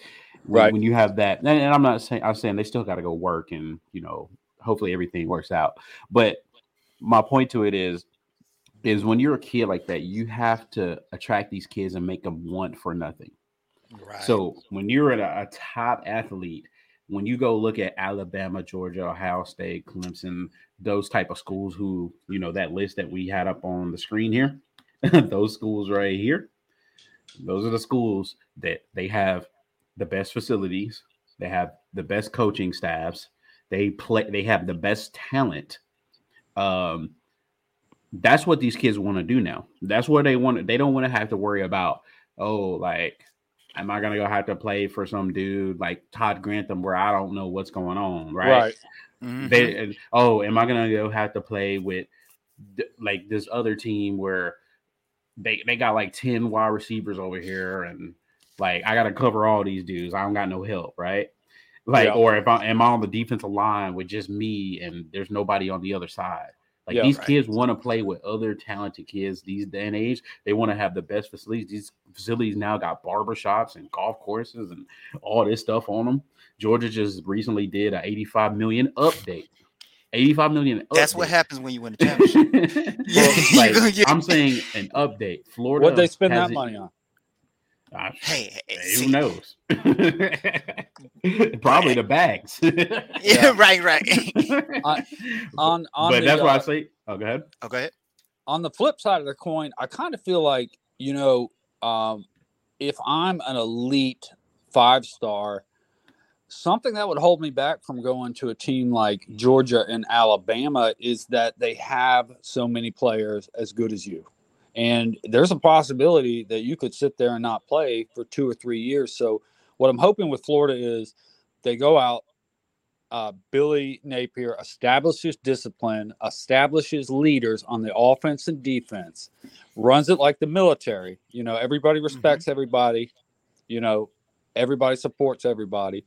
Right. when you have that, and, and I'm not saying I'm saying they still got to go work and you know hopefully everything works out. But my point to it is is when you're a kid like that, you have to attract these kids and make them want for nothing. Right. So when you're at a, a top athlete, when you go look at Alabama, Georgia, Ohio State, Clemson, those type of schools who, you know, that list that we had up on the screen here, those schools right here, those are the schools that they have the best facilities, they have the best coaching staffs, they play, they have the best talent. Um, that's what these kids want to do now. That's what they want. They don't want to have to worry about, oh, like, am I gonna go have to play for some dude like Todd Grantham where I don't know what's going on, right? Right. Mhm. They oh, am I gonna go have to play with like this other team where they they got like 10 wide receivers over here and like I gotta cover all these dudes. I don't got no help, right? Like, Yeah. or if I am I on the defensive line with just me and there's nobody on the other side. Like Yeah. these Right. kids want to play with other talented kids these day and age. They want to have the best facilities. These facilities now got barbershops and golf courses and all this stuff on them. Georgia just recently did a 85 million update. 85 million. That's what happens when you win a championship. Well, like, gonna I'm saying an update. Florida. What they spend that money on? Ah, Hey, hey, who see- knows? Probably the bags. Yeah, right, right. On on but the, that's why I uh, say. Oh, go ahead. oh, go ahead. on the flip side of the coin, I kind of feel like, you know, um, if I'm an elite five star, something that would hold me back from going to a team like Georgia and Alabama is that they have so many players as good as you. And there's a possibility that you could sit there and not play for two or three years. So, what I'm hoping with Florida is they go out, uh, Billy Napier establishes discipline, establishes leaders on the offense and defense, runs it like the military. You know, everybody respects everybody. You know, everybody supports everybody,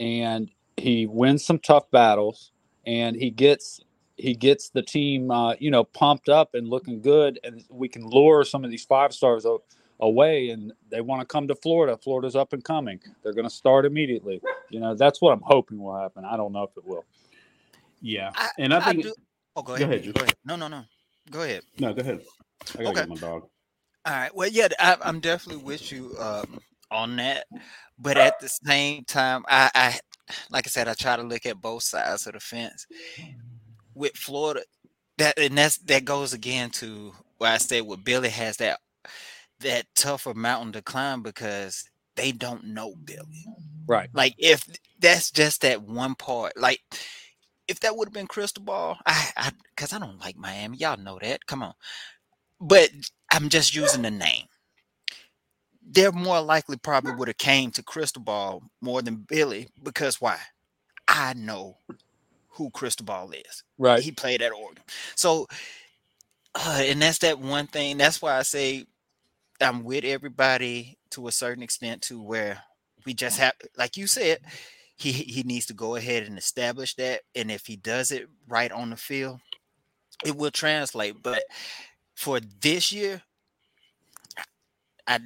and he wins some tough battles, and he gets he gets the team, uh, you know, pumped up and looking good, and we can lure some of these five stars a- away, and they want to come to Florida. Florida's up and coming. They're going to start immediately. You know, that's what I'm hoping will happen. I don't know if it will. Yeah, I- and I I think do- Oh, go Go ahead. ahead, Go Drew. go ahead. No, no, no. Go ahead. no. Go ahead. I gotta Okay. my dog. All right. Well, yeah, I, I'm definitely with you um, on that, but at the same time, I, I, like I said, I try to look at both sides of the fence. With Florida, that and that's that goes again to where I say with Billy has that that tougher mountain to climb because they don't know Billy. Right. Like if that's just that one part, like if that would have been Cristobal, I, I, because I don't like Miami, y'all know that. Come on, but I'm just using the name. They're more likely probably would have came to Cristobal more than Billy because why? I know who Cristobal is. Right. He played at Oregon. So, uh, and that's that one thing. That's why I say I'm with everybody to a certain extent to where we just have, like you said, he he needs to go ahead and establish that. And if he does it right on the field, it will translate. But for this year, I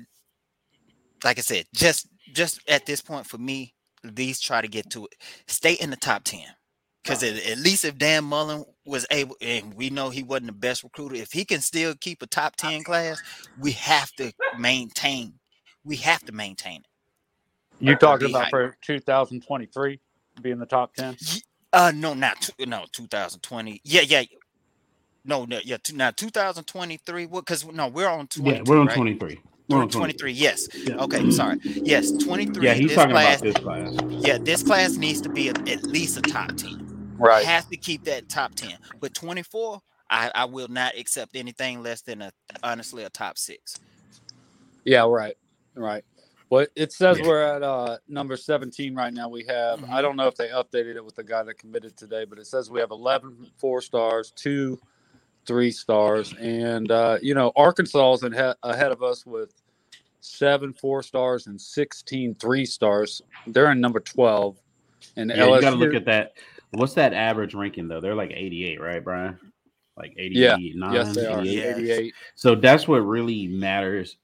like I said, just just at this point for me, at least try to get to it. Stay in the top ten. Because at, at least if Dan Mullen was able, and we know he wasn't the best recruiter, if he can still keep a top 10 class, we have to maintain. We have to maintain it. You talking about high. for 2023 being the top 10? Uh, no, not two, no 2020. Yeah, yeah. No, no, yeah. Two, now 2023. What? Because no, we're on 22. Yeah, we're on right? 23. We're 23. Yes. Yeah. Okay. Sorry. Yes. 23. Yeah, he's this talking class, about this class. Yeah, this class needs to be a, at least a top 10. Right. Has to keep that top 10. But 24, I, I will not accept anything less than a honestly a top six. Yeah, right. Right. Well, it says Yeah. we're at uh, number 17 right now. We have, Mhm. I don't know if they updated it with the guy that committed today, but it says we have 11 four stars, two three stars. And, uh, you know, Arkansas is ahead, ahead of us with seven four stars and 16 three stars. They're in number 12. And Yeah, you got to look at that. What's that average ranking though? They're like 88, right, Brian? Like 89, Yeah. yes, they 88. Yeah. 88. So that's what really matters.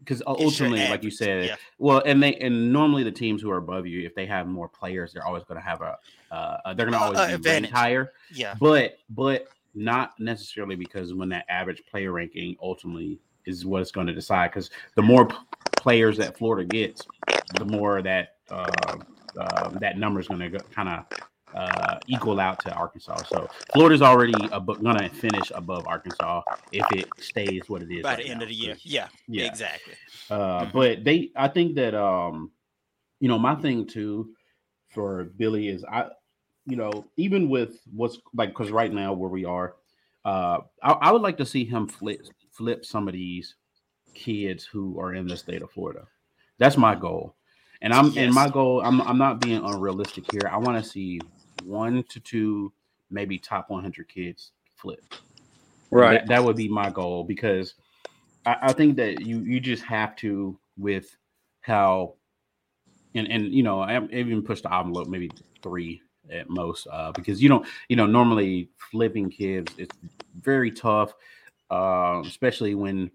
Because ultimately, like you said, yeah. well, and they and normally the teams who are above you, if they have more players, they're always going to have a, uh, they're going to Uh, always uh, be advantage. ranked higher. Yeah. But but not necessarily because when that average player ranking ultimately is what it's going to decide. Because the more p- players that Florida gets, the more that uh, uh, that number is going to kind of uh, equal out to Arkansas. So Florida's already going to finish above Arkansas if it stays what it is By right the end now. of the year. Yeah. Yeah. Exactly. Uh, Mhm. But they, I think that um, you know, my thing too for Billy is I, you know, even with what's like, because right now where we are, uh, I, I would like to see him flip flip some of these kids who are in the state of Florida. That's my goal. And I'm and my goal, I'm I'm not being unrealistic here. I want to see one to two, maybe top 100 kids flip. That, that would be my goal because I, I think that you you just have to with how and and you know I I even pushed the envelope maybe three at most uh, because you don't you know normally flipping kids it's very tough uh, especially when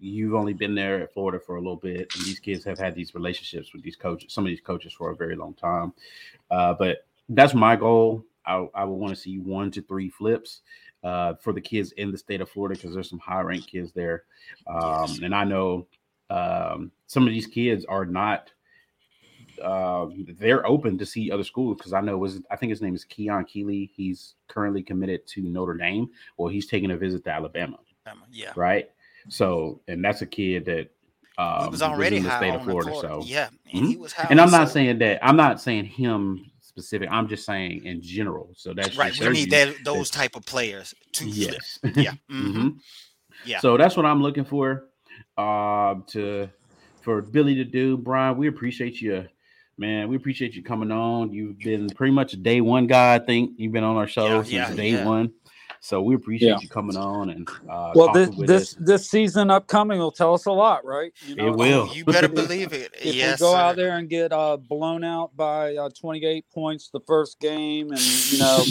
you've only been there at Florida for a little bit and these kids have had these relationships with these coaches some of these coaches for a very long time uh, but that's my goal. I, I would want to see one to three flips uh, for the kids in the state of Florida because there's some high ranked kids there um, and I know um, some of these kids are not uh, they're open to see other schools because I know was I think his name is Keon Keeley. He's currently committed to Notre Dame. Well, he's taking a visit to Alabama, Yeah. right? So, and that's a kid that um, he was already in the state of Florida. Florida. So, yeah, and he Mhm. was and I'm not so- saying that I'm not saying him specific. I'm just saying in general. So that's right. We need that, those type of players to flip. Yes. Yeah. mhm. Mhm. Yeah. So that's what I'm looking for. Uh, to for Billy to do, Brian. We appreciate you, man. We appreciate you coming on. You've been pretty much a day one guy. I think you've been on our show Yeah, since yeah, day yeah. one. So we appreciate Yeah. you coming on and uh, Well, this talking with this us. this season upcoming will tell us a lot, right? You It Oh, will. you better believe it. If yes. we go out there and get uh, blown out by uh, 28 points the first game, and you know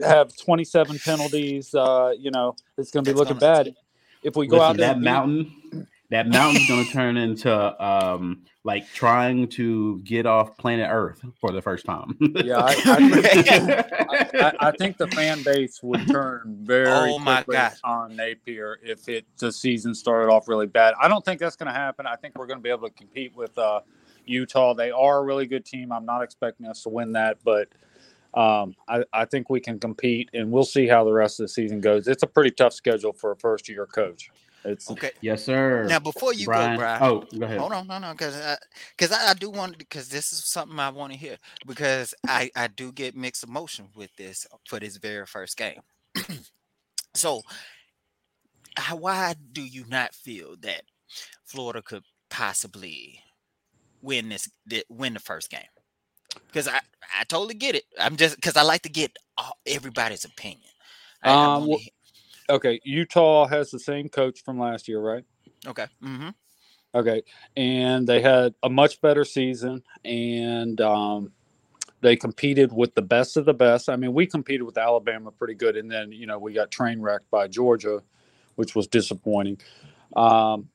have 27 penalties, uh, you know it's going to be That's looking gonna- bad. If we go Listen, out there, that mountain, that mountain's going to turn into um like trying to get off planet Earth for the first time. yeah, I, I, I, I think the fan base would turn very Oh, my God. on Napier if it the season started off really bad. I don't think that's going to happen. I think we're going to be able to compete with uh, Utah. They are a really good team. I'm not expecting us to win that, but um, I, I think we can compete, and we'll see how the rest of the season goes. It's a pretty tough schedule for a first year coach. It's Okay. yes, sir. Now, before you Brian. go, Brian. Oh, go ahead. Hold on, no, no, because because I, I do want to because this is something I want to hear because I I do get mixed emotion with this for this very first game. so, how, why do you not feel that Florida could possibly win this win the first game? Because I I totally get it. I'm just because I like to get all, everybody's opinion. I, I Um, he- okay. Utah has the same coach from last year, right? okay. Mm-hmm. Okay, and they had a much better season, and um, they competed with the best of the best. I mean, we competed with Alabama pretty good, and then you know we got train wrecked by Georgia, which was disappointing. Um,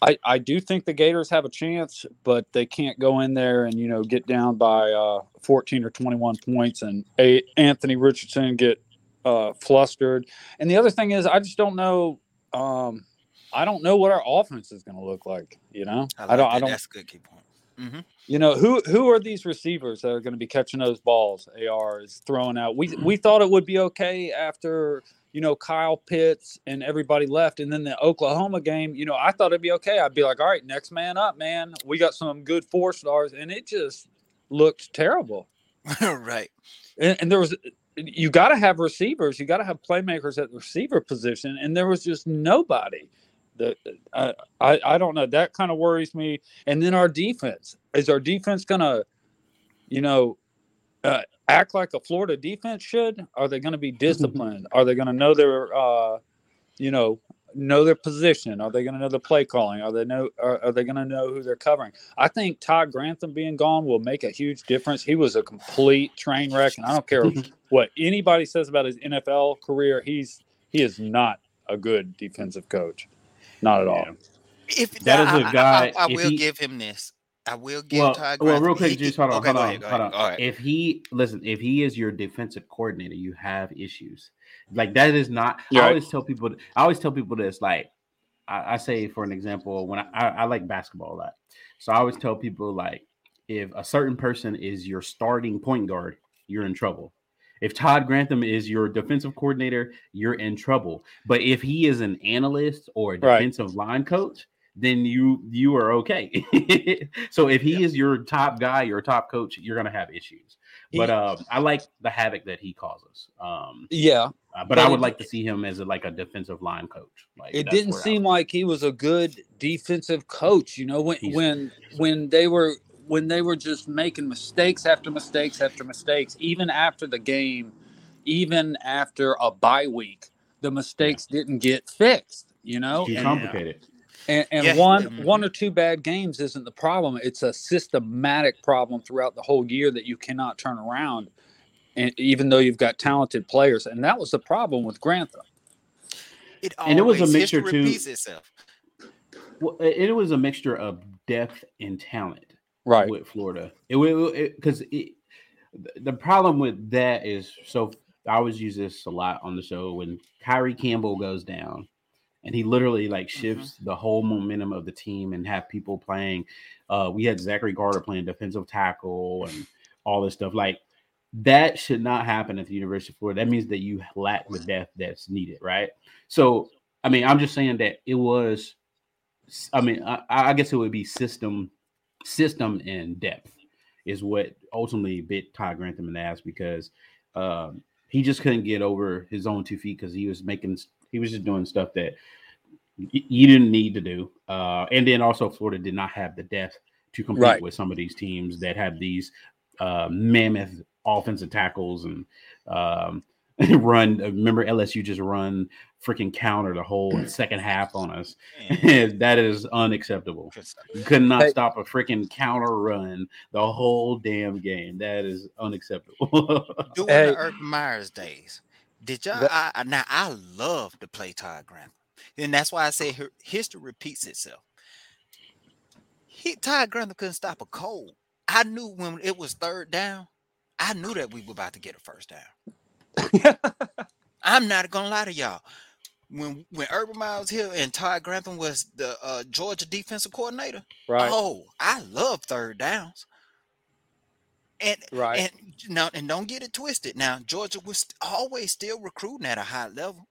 I I do think the Gators have a chance, but they can't go in there and you know get down by uh, 14 or 21 points, and a- Anthony Richardson get uh, flustered. And the other thing is, I just don't know. Um, I don't know what our offense is going to look like. You know, I, I, don't. that. I don't. That's a good key point. Mm-hmm. You know who who are these receivers that are going to be catching those balls? Ar is throwing out. We we thought it would be okay after you know Kyle Pitts and everybody left, and then the Oklahoma game. You know I thought it'd be okay. I'd be like, all right, next man up, man. We got some good four stars, and it just looked terrible. right. And, and there was you got to have receivers. You got to have playmakers at the receiver position, and there was just nobody. The I I, I don't know. That kind of worries me. And then our defense is our defense gonna, you know, uh, act like a Florida defense should? Are they going to be disciplined? Are they going to know their, uh, you know, know their position? Are they going to know the play calling? Are they know? Are, are they going to know who they're covering? I think Todd Grantham being gone will make a huge difference. He was a complete train wreck, and I don't care what anybody says about his NFL career. He's he is not a good defensive coach, not at all. Yeah. If that is a guy, I, if will he- give him this. I will give Well, Todd well, real quick, he- just hold on, okay, hold on, ahead, go hold on. All right. If he listen, if he is your defensive coordinator, you have issues. Like that is not. You're I always tell people. I always tell people this. Like I, I say, for an example, when I, I, I like basketball a lot, so I always tell people like if a certain person is your starting point guard, you're in trouble. If Todd Grantham is your defensive coordinator, you're in trouble. But if he is an analyst or a Right. defensive line coach, then you you are okay. so if he is your top guy, your top coach, you're gonna have issues. But uh, I like the havoc that he causes. Um, Yeah, Uh, but, But I would it- like to see him as a, like a defensive line coach. Like it didn't seem would- like he was a good defensive coach you know when He's- when when they were when they were just making mistakes after mistakes after mistakes even after the game even after a bye week the mistakes didn't get fixed you know He's and, complicated. and, and Yeah. one one or two bad games isn't the problem it's a systematic problem throughout the whole year that you cannot turn around and even though you've got talented players and that was the problem with grantham It And it was a always- mixture, too. repeats itself. Well, it, it was a mixture of depth and talent. right with Florida. It will because the problem with that is so I always use this a lot on the show when Kyree Campbell goes down and he literally like shifts the whole momentum of the team and have people playing. Uh, we had Zachary Carter playing defensive tackle and all this stuff like that should not happen at the University of Florida. That means that you lack the depth that's needed, right? So, I mean, I'm just saying that it was. I mean, I, I guess it would be system system and depth is what ultimately bit Todd Grantham in the ass because um, he just couldn't get over his own two feet because he was making he was just doing stuff that you didn't need to do. Uh, and then also Florida did not have the depth to compete Right. with some of these teams that have these uh, mammoth offensive tackles and um, run. Remember LSU just run freaking counter the whole second half on us. That is unacceptable. You could not Hey. stop a freaking counter run the whole damn game. That is unacceptable. During Hey. the Urban Meyer's days, did y'all? That- I, I- now I love to play Todd Grantham, and that's why I say hi- history repeats itself. He, Todd Grantham couldn't stop a cold. I knew when it was third down. I knew that we were about to get a first down. I'm not gonna lie to y'all. When when Urban Miles Hill and Todd Grantham was the uh, Georgia defensive coordinator, right oh, I love third downs. And right and now, and don't get it twisted. Now, Georgia was always still recruiting at a high level,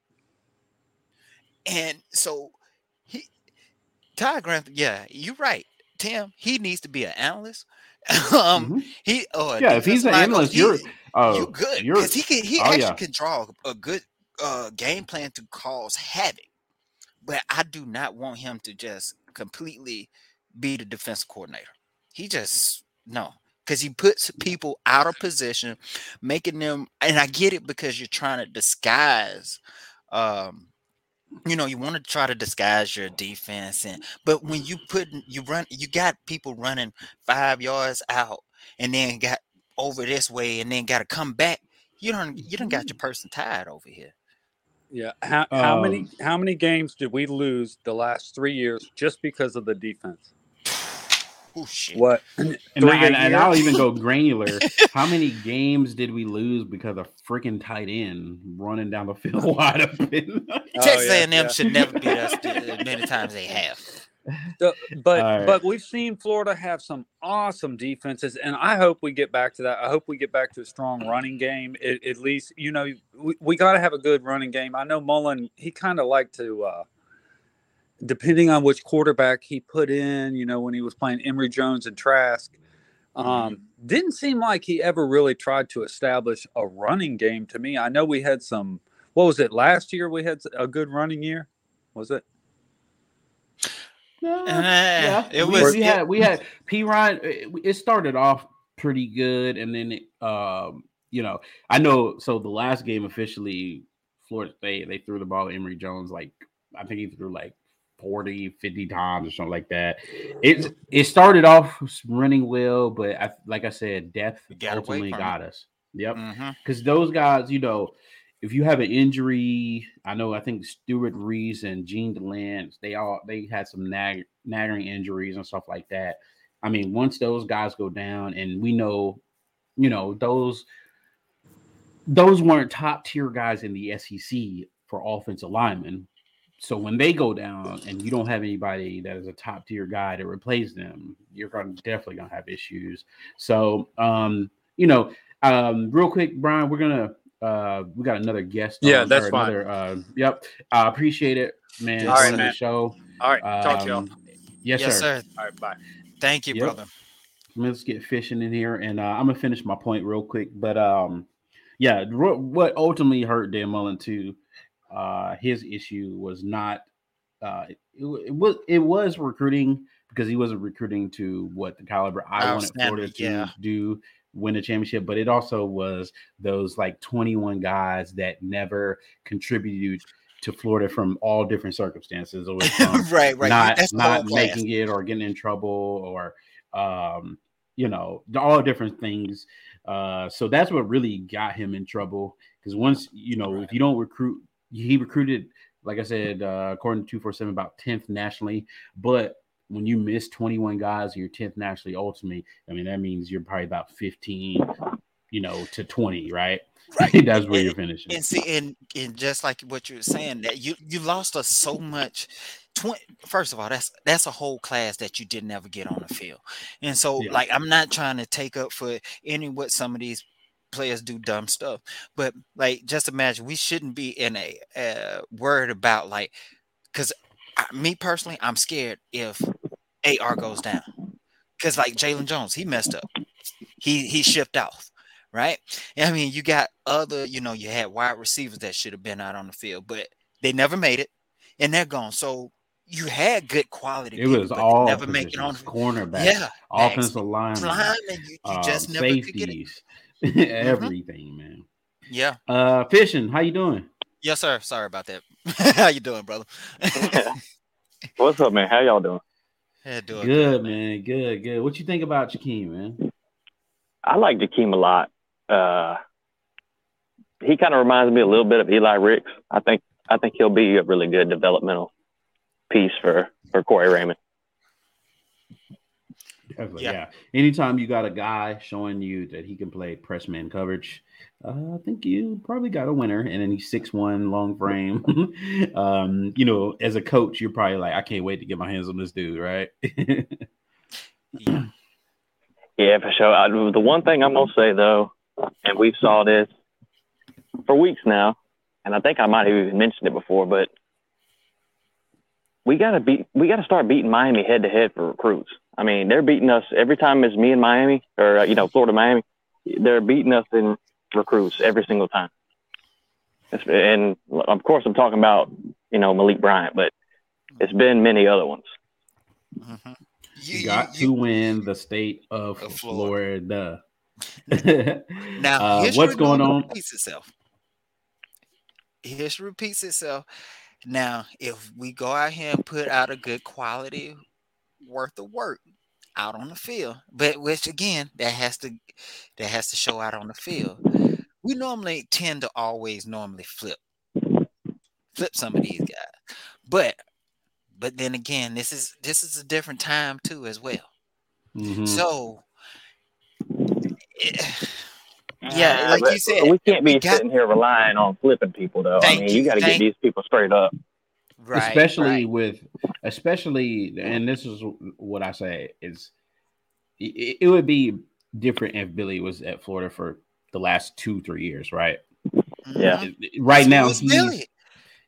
and so he, Todd Grantham, yeah, you're right, Tim. He needs to be an analyst. um, Mhm. he, oh, Yeah, if he's an analyst, you're- Oh, you good because he can. He oh, actually yeah. can draw a good uh game plan to cause havoc. But I do not want him to just completely be the defense coordinator. He just no, because he puts people out of position, making them. And I get it because you're trying to disguise. Um, you know, you want to try to disguise your defense, and but when you put you run, you got people running five yards out, and then got over this way, and then got to come back. You don't, you don't got your person tied over here. Yeah. How, how many Um, how many games did we lose the last three years just because of the defense? Oh shit! What? And, Three and, and? I'll even go granular. How many games did we lose because of freaking tight end running down the field wide open? Texas yeah, A&M yeah. should never beat us as many times they have. The- but All right. but we've seen Florida have some awesome defenses, and I hope we get back to that. I hope we get back to a strong running game. At, at least you know we, we got to have a good running game. I know Mullen he kind of liked to, uh, depending on which quarterback he put in. You know when he was playing Emory Jones and Trask, um, didn't seem like he ever really tried to establish a running game to me. I know we had some. What was it last year? We had a good running year. Was it? No, Uh, it we, was- we it- had we had P Ryan. It, it started off pretty good, and then it, um, you know, I know. So the last game officially, Florida State they threw the ball to Emory Jones like I think he threw like 40, 50 times or something like that. It it started off running well, but I, like I said, depth got ultimately it. got us. Yep mm-hmm. because those guys, you know, if you have an injury, I know I think Stewart Reese and Jean Delance, they all they had some nag, nagging injuries and stuff like that. I mean, once those guys go down, and we know, you know, those those weren't top tier guys in the SEC for offensive linemen. So when they go down and you don't have anybody that is a top tier guy to replace them, you're going to definitely going to have issues. So, um, you know, um, real quick, Brian, we're gonna uh, we got another guest. Yeah, on, that's or fine. Another, uh, yep, I appreciate it, man. All right, on the man. show. All right, talk to y'all. Um, Yes, Yes, sir. sir. All right, bye. Thank you, Yep. brother. let's get fishing in here and uh, i'm gonna finish my point real quick but um yeah, what ultimately hurt Dan Mullen too, uh, his issue was not uh, it, it, was it was recruiting because he wasn't recruiting to what the caliber I wanted Florida to yeah. do win a championship, but it also was those like 21 guys that never contributed to Florida from all different circumstances, or right, right, not not making it or getting in trouble or um, you know all different things. Uh, so that's what really got him in trouble because once you know right. if you don't recruit, he recruited like I said, uh, according to 247, about 10th nationally. But when you miss 21 guys, you're 10th nationally ultimately. I mean, that means you're probably about 15, you know, to 20, right? Right. That's where and, you're finishing. And see, and, and just like what you were saying, that you you lost us so much. 20, first of all, that's that's a whole class that you didn't ever get on the field. And so, yeah. like, I'm not trying to take up for any what some of these players do dumb stuff. But like, just imagine we shouldn't be in a uh, worried about like, because me personally, I'm scared if AR goes down, because like Jalen Jones, he messed up. He he shipped off, right? I mean, you got other, you know, you had wide receivers that should have been out on the field, but they never made it, and they're gone. So you had good quality. It people, was all never make it on cornerback, yeah, offensive line, lineman, you, you just um, never safeties. Mm-hmm. everything, mm-hmm. man. Yeah. Uh, fishing. How you doing? Yes, sir. Sorry about that. how you doing, brother? What's up, man? How y'all doing? Yeah, doing good, good, man. Good, good. What you think about Ja'Keem, man? I like Ja'Keem a lot. Uh, he kind of reminds me a little bit of Eli Ricks. I think I think he'll be a really good developmental piece for for Corey Raymond. Definitely, yeah. yeah. Anytime you got a guy showing you that he can play press man coverage, uh, I think you probably got a winner. And then he's six one, long frame. um, you know, as a coach, you're probably like, I can't wait to get my hands on this dude, right? yeah. yeah, for sure. I, the one thing I'm gonna say though, and we've saw this for weeks now, and I think I might have even mentioned it before, but we gotta beat we gotta start beating Miami head to head for recruits. I mean, they're beating us every time it's me and Miami or uh, you know Florida Miami. They're beating us in recruits every single time. And of course, I'm talking about you know Malik Bryant, but it's been many other ones. Mm-hmm. You, got you, to win the state of, of Florida. Florida. now, uh, what's going on? Repeats itself. History repeats itself. Now, if we go out here and put out a good quality worth of work out on the field. But which again, that has to that has to show out on the field. We normally tend to always normally flip flip some of these guys. But but then again, this is this is a different time too as well. Mm-hmm. So it, yeah, like you said, we can't be we got, sitting here relying on flipping people though. I mean, you got to get these people straight up. Right, especially right. with especially and this is what I say is it, it, would be different if Billy was at Florida for the last two three years, right? Mm-hmm. Yeah. Right now, he's, Billy.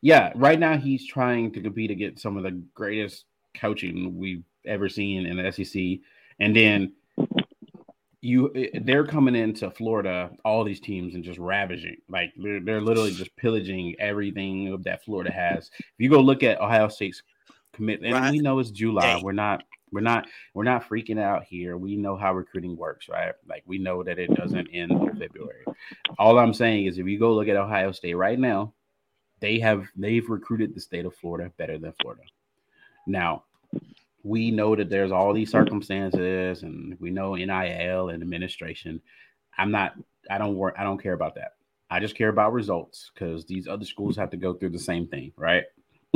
yeah, right now he's trying to compete against some of the greatest coaching we've ever seen in the SEC, and then you eh, they're coming into Florida, all these teams, and just ravaging. Like they're, they're literally just pillaging everything that Florida has. If you go look at Ohio State's commitment, right. and we know it's July. We're not we're not we're not freaking out here. We know how recruiting works, right? Like we know that it doesn't end in February. All I'm saying is if you go look at Ohio State right now, they have they've recruited the state of Florida better than Florida. Now, we know that there's all these circumstances and we know NIL and administration. I'm not, I don't work, I don't care about that. I just care about results because these other schools have to go through the same thing, right?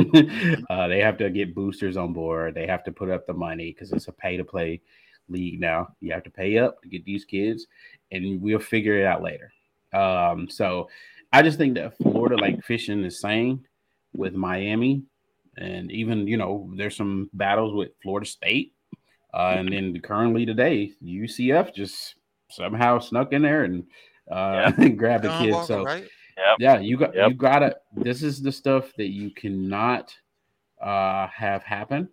uh, they have to get boosters on board. They have to put up the money because it's a pay to play league now. You have to pay up to get these kids, and we'll figure it out later. Um, so I just think that Florida, like fishing is saying with Miami, and even you know there's some battles with Florida State, uh, and then currently today UCF just somehow snuck in there and uh, yeah. grabbed a kid. so right? yep. yeah, you got yep. you gotta. This is the stuff that you cannot uh, have happen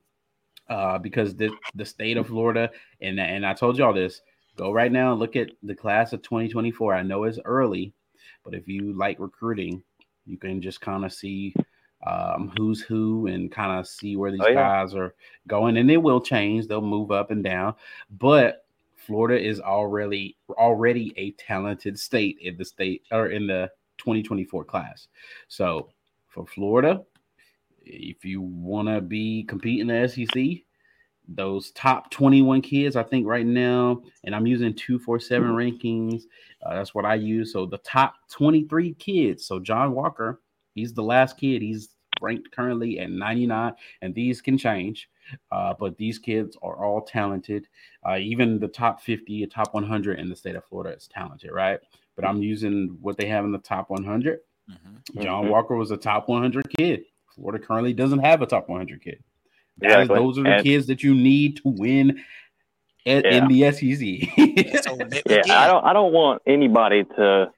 uh, because the the state of Florida and and I told y'all this. Go right now and look at the class of 2024. I know it's early, But if you like recruiting, you can just kind of see um, who's who and kind of see where these Oh, yeah. guys are going. And it will change; they'll move up and down. But Florida is already already a talented state in the state or in the 2024 class. So for Florida, if you want to be competing in the SEC, those top 21 kids, I think right now, and I'm using 247 rankings. Uh, that's what I use. So the top 23 kids. So John Walker, he's the last kid. He's ranked currently at 99, and these can change. Uh, but these kids are all talented. Uh, even the top 50, top 100 in the state of Florida is talented, right? But I'm using what they have in the top 100. Mhm. John. Walker was a top 100 kid. Florida currently doesn't have a top 100 kid. That is- Exactly. those are the And- kids that you need to win at, Yeah. in the SEC. So, Yeah, I don't. I don't want anybody to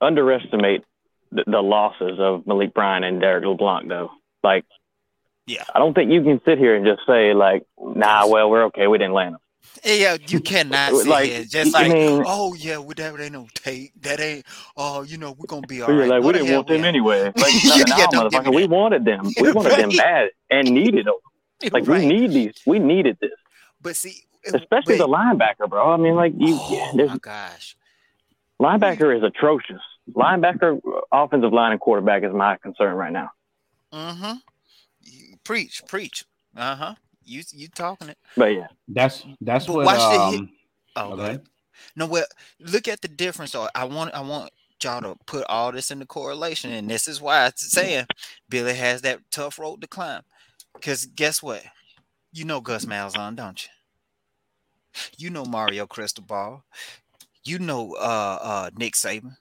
underestimate the, the losses of Malik Bryan and Derek LeBlanc, though. Like, Yeah. I don't think you can sit here and just say like, "Nah, well, we're okay. We didn't land them." Yeah, you cannot sit Like, here just I like, mean- oh yeah, well, that ain't no tape. That ain't. Oh, you know, we're gonna be all right. like, we didn't want them anyway. Like, Yeah, nah, yeah, don't give me motherfucker, we wanted them. We wanted them Right. bad and needed them. Like, Right. we need these. We needed this, But see, especially but- the linebacker, bro. I mean, like, you. Oh there's my gosh. linebacker is atrocious. Linebacker, offensive line, and quarterback is my concern right now. Mm-hmm. Preach, preach. Uh huh. You you talking it? But yeah, that's that's But what watch the hit- um Oh, Okay. go no. Well, look at the difference. Though. I want I want y'all to put all this into correlation, and this is why I'm saying Billy has that tough road to climb. Because guess what? You know Gus Malzahn, don't you? You know Mario Cristobal. You know uh uh Nick Saban.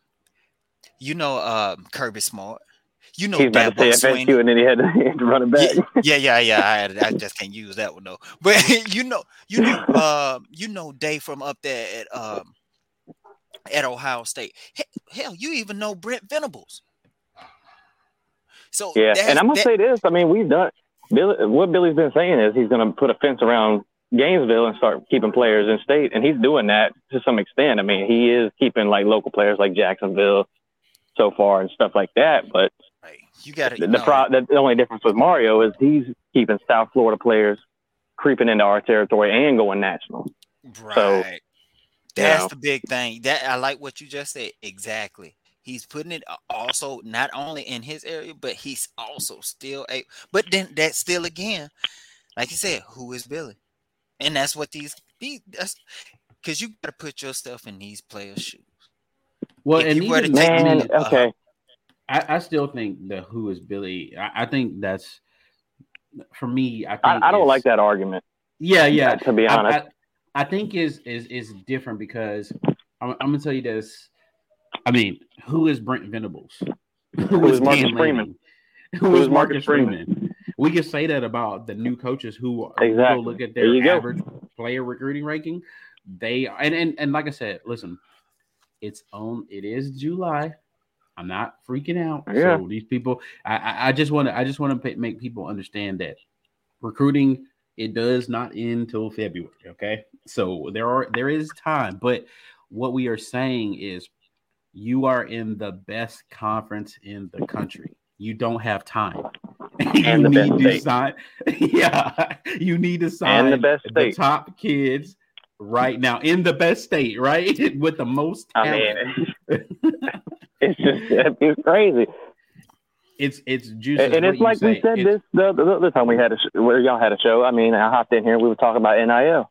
You know uh Kirby Smart. You know he's about to say. FSU, and then he had to, he had to run it back. Yeah, yeah, yeah, yeah. I, I just can't use that one though. But you know, you know, uh, you know, Dave from up there at um at Ohio State. Hell, you even know Brent Venables. So Yeah, and I'm gonna that- say this. I mean, we've done. Billy, what Billy's been saying is he's gonna put a fence around Gainesville and start keeping players in state, and he's doing that to some extent. I mean, he is keeping like local players like Jacksonville so far and stuff like that. But Right. you got the, the, pro, the, only difference with Mario is he's keeping South Florida players creeping into our territory and going national. right. so, that's know. the big thing. That I like what you just said. Exactly. He's putting it also not only in his area, but he's also still a. But then that still again, like you said, who is Billy? And that's what these these that's because you got to put yourself in these players' shoes. Well If and you were to even take I, Man, mean, uh, okay, I, I still think the who is Billy. I, I think that's for me. I think I, I don't like that argument. Yeah, yeah. To be honest, I, think is is is different because I'm, I'm gonna tell you this. I mean, who is Brent Venables? Who is Marcus Dan Freeman? Lanning? Who is is Marcus Marcus Freeman? Freeman? We can say that about the new coaches who are- who Exactly. look at their you go. average player recruiting ranking. They and, and and like I said, listen, it's on. It is July. I'm not freaking out. Yeah. So these people, I I, I just want to I just want to make people understand that recruiting it does not end till February. Okay, so there are there is time, but what we are saying is you are in the best conference in the country. You don't have time. you And the best need to state. sign. Yeah, you need to sign And the best the top kids right now in the best state, right? With the most I talent. mean, it's just it's crazy. it's it's juicy. And, and it's like we said this the, the other time we had a sh- where y'all had a show. I mean, I hopped in here. We were talking about NIL.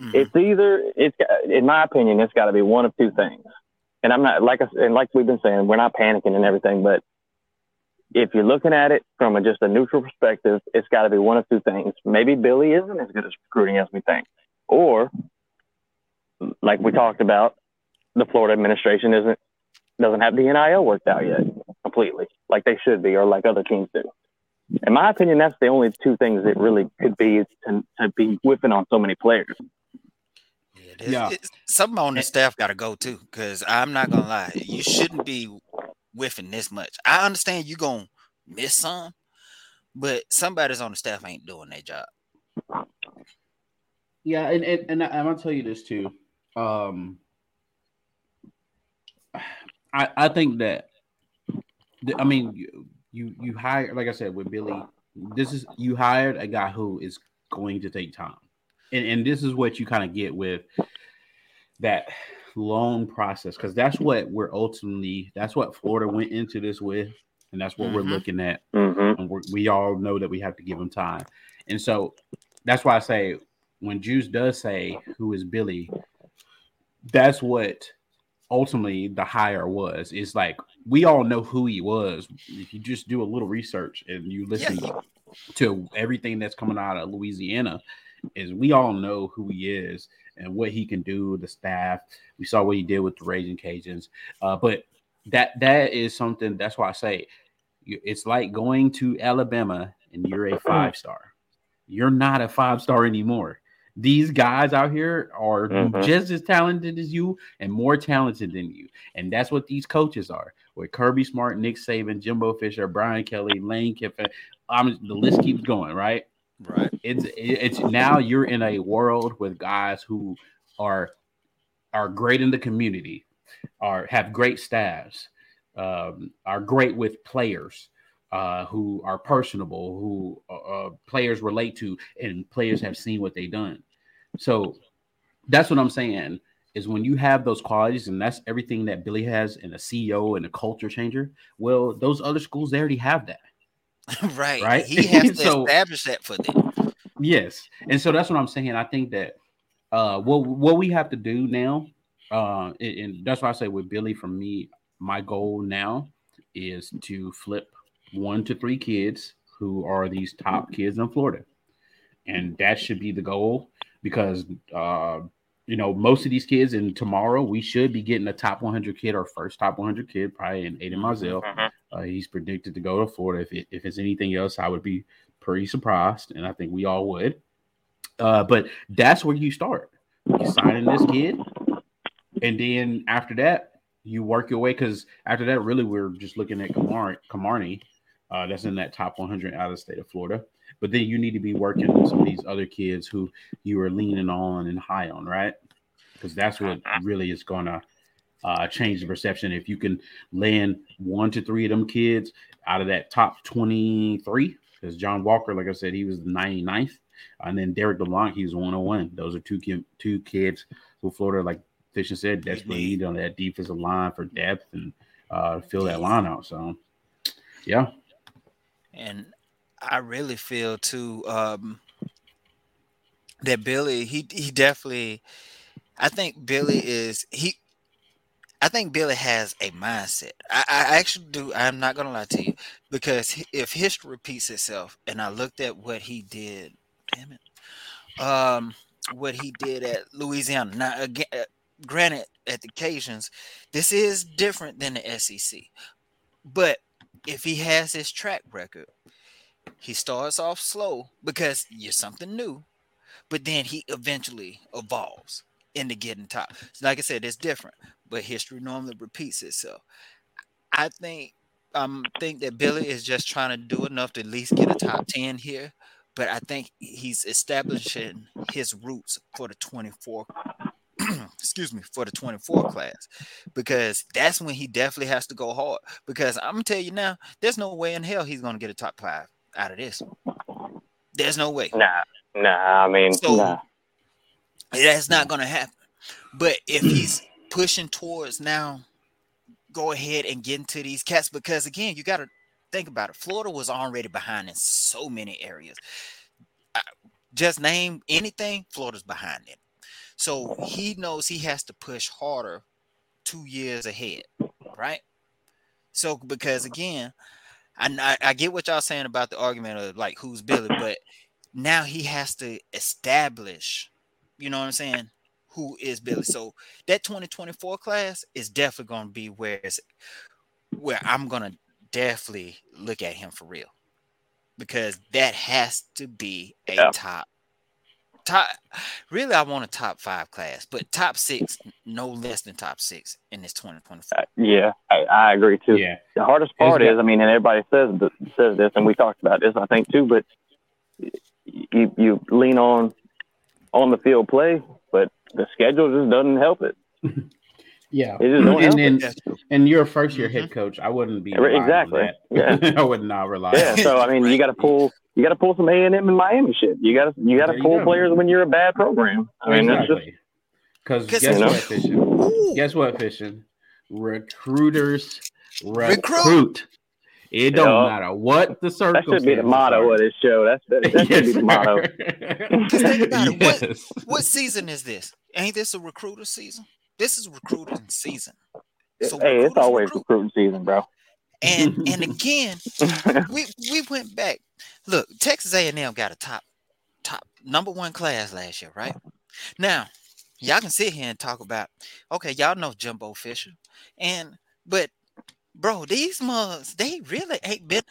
Mhm. It's either it's in my opinion, it's got to be one of two things. And I'm not like I, s- and like we've been saying, we're not panicking and everything, but if you're looking at it from a, just a neutral perspective, it's got to be one of two things. Maybe Billy isn't as good as recruiting as we think, or like we talked about, the Florida administration isn't doesn't have the NIL worked out yet completely, like they should be, or like other teams do. In my opinion, that's the only two things that really could be to, to be whipping on so many players. Yeah, it is- Yeah. it's- something on the staff got to go too, because I'm not gonna lie, you shouldn't be whiffing this much. I understand you gonna miss some, but somebody's on the staff ain't doing their job. Yeah, and and, and I- I'm gonna tell you this too. Um, I, I think that I mean you, you you hire like I said with Billy, this is you hired a guy who is going to take time. And and this is what you kind of get with that long process because that's what we're ultimately that's what Florida went into this with, and that's what Mhm. we're looking at. Mm-hmm. And we all know that we have to give him time, and so that's why I say when Juice does say who is Billy, that's what ultimately the hire was. Is like we all know who he was. If you just do a little research and you listen Yeah. to everything that's coming out of Louisiana, is we all know who he is and what he can do. The staff, we saw what he did with the Raging Cajuns, uh, but that that is something. That's why I say it's like going to Alabama and you're a five star. You're not a five star anymore. These guys out here are Mhm. just as talented as you and more talented than you. And that's what these coaches are. With Kirby Smart, Nick Saban, Jimbo Fisher, Brian Kelly, Lane Kiffin, um, the list keeps going, right? Right. it's it's now you're in a world with guys who are are great in the community, are have great staffs, um, are great with players, uh, who are personable, who uh, uh, players relate to, and players have seen what they've done. So that's what I'm saying is when you have those qualities, and that's everything that Billy has in a CEO and a culture changer. Well, those other schools they already have that. right. Right? He has to So- establish that for them. Yes, and so that's what I'm saying. I think that uh, what what we have to do now, uh, and, and that's why I say with Billy, for me, my goal now is to flip one to three kids who are these top kids in Florida, and that should be the goal because uh, you know most of these kids, and tomorrow we should be getting a top 100 kid, our first top 100 kid, probably in Aidan Mizell. Mhm. Uh, he's predicted to go to Florida. If, it, if it's anything else, I would be pretty surprised, and I think we all would. Uh, but that's where you start. You signing this kid, and then after that, you work your way. Because after that, really, we're just looking at Kamar- Kamarni. Uh, that's in that top 100 out of the state of Florida. But then you need to be working with some of these other kids who you are leaning on and high on, right? Because that's what really is going to uh, change the perception. If you can land one to three of them kids out of that top 23, because John Walker, like I said, he was the 99th. And then Derek LeBlanc, he was 101. Those are two, ki- two kids who Florida, like Fisher said, desperately need. need on that defensive line for depth and uh, fill that line out. So, yeah. And I really feel too um that Billy, he he definitely I think Billy is he I think Billy has a mindset. I, I actually do. I'm not gonna lie to you because if history repeats itself, and I looked at what he did, damn it, um, what he did at Louisiana. Now, again, uh, granted, at the occasions, this is different than the SEC, but if he has his track record, he starts off slow because you're something new, but then he eventually evolves into getting top. So like I said, it's different, but history normally repeats itself. I think um think that Billy is just trying to do enough to at least get a top 10 here, but I think he's establishing his roots for the 24 excuse me for the 24 class because that's when he definitely has to go hard because I'm gonna tell you now there's no way in hell he's gonna get a top five out of this. There's no way. Nah, nah. I mean, So- nah. that's not gonna happen. But if he's pushing towards now go ahead and get into these cats because again you got to think about it. Florida was already behind in so many areas. I- just name anything Florida's behind it so he knows he has to push harder two years ahead, right? So because again, I, I get what y'all saying about the argument of like who's Billy, but now he has to establish, you know what I'm saying, who is Billy. So that 2024 class is definitely gonna be where it's where I'm gonna definitely look at him for real. Because that has to be a Yeah. top top really I want a top five class, but top six, no less than top six in this 2024. Uh, yeah, I, I agree too. Yeah. The hardest part got- is, I mean, and everybody says says this, and we talked about this, I think too. But you you lean on on the field play, but the schedule just doesn't help it. Yeah. It just don't and then That's and you're a first year head coach. I wouldn't be Yeah, on exactly. that. I would not rely. Yeah, on so I mean, you got to pull, you got to pull some A and M and Miami shit. You got to, you got to pull go. players when you're a bad program. I mean, that's just exactly. Because 'Cause- guess You know? what, Fishing? Guess what, Fishing? Recruiters recruit. Recruit. It don't Yeah. matter what the that circumstances. should be the motto are. of this show. That's that, that should be the motto. Just think about it. What- what season is this? Ain't this a recruiter season? This is recruiting season. So hey, it's always recruit. recruiting season, bro. And and again, we we went back. Look, Texas A&M got a top top number one class last year, right? Now, y'all can sit here and talk about, okay, y'all know Jumbo Fisher, and but bro, these mugs they really ain't been.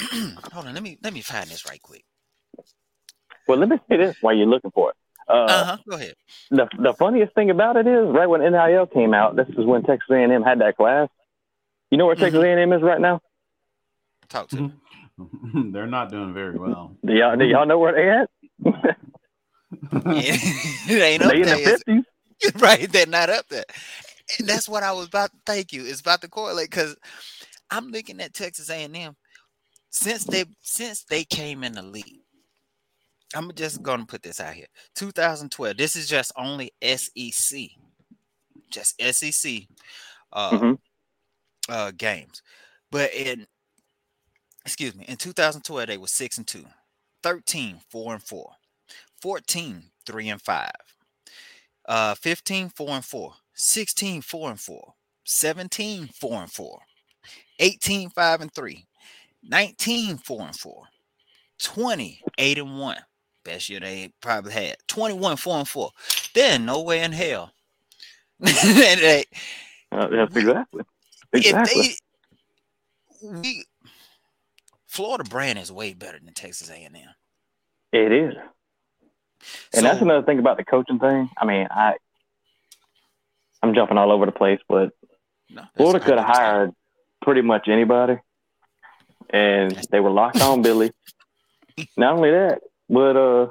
Hold on, let me let me find this right quick. well, let me say this while you're looking for it. Uh, Uh huh. Go ahead. the the funniest thing about it is, right when NIL came out, this is when Texas A&M had that class. You know where Texas A&M is right now? Talk to me. They're not doing very well. Do y'all do y'all know where they at? it ain't up they in there. the is fifties. right they're not up there and that's what i was about to thank you it's about to correlate because i'm looking at texas a&m since they since they came in the league i'm just gonna put this out here 2012 this is just only sec just sec uh, Mhm. Uh games but in excuse me in 2012 they were 6 and 2 13 4 and 4 14 3 and 5 uh 15 4 and 4 16 4 and 4 17 4 and 4 18 5 and 3 19 4 and 4 20 8 and 1 best year they probably had 21 4 and 4 they're nowhere in hell they, Uh, that's exactly. Exactly. they we Florida brand is way better than Texas A&M. It is. And that's another thing about the coaching thing. I mean, I I'm jumping all over the place, but No, Florida could have hired pretty much anybody, and they were locked on Billy. Not only that, but uh,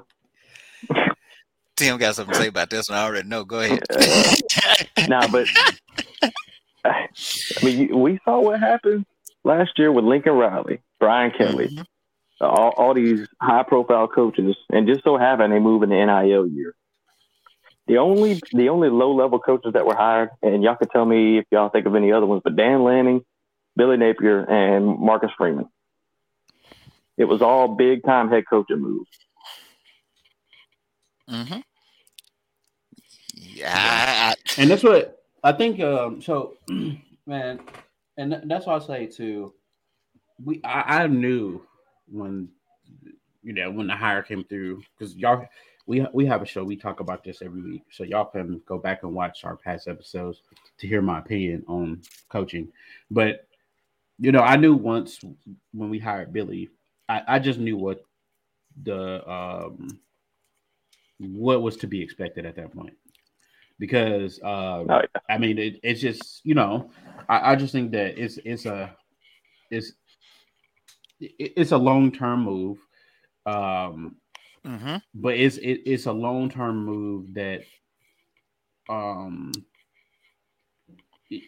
Tim got something to say about this one. I already know. Go ahead. nah, but I mean, we saw what happened last year with Lincoln Riley, Brian Kelly, Mhm. all, all these high-profile coaches, and just so happen they move in the NIL year. The only the only low-level coaches that were hired, and y'all can tell me if y'all think of any other ones, but Dan Lanning, Billy Napier, and Marcus Freeman. It was all big-time head coaching moves. Mm-hmm. Yeah, I- I- and that's what I think. Um, so, man, and that's why I say too. We I, I knew when you know when the hire came through because y'all we we have a show we talk about this every week, so y'all can go back and watch our past episodes to hear my opinion on coaching. But you know, I knew once when we hired Billy, I, I just knew what the um what was to be expected at that point because uh, Oh, yeah. I mean it, it's just you know I, I just think that it's it's a it's it's a long term move, um, mhm. but it's it, it's a long term move that um it-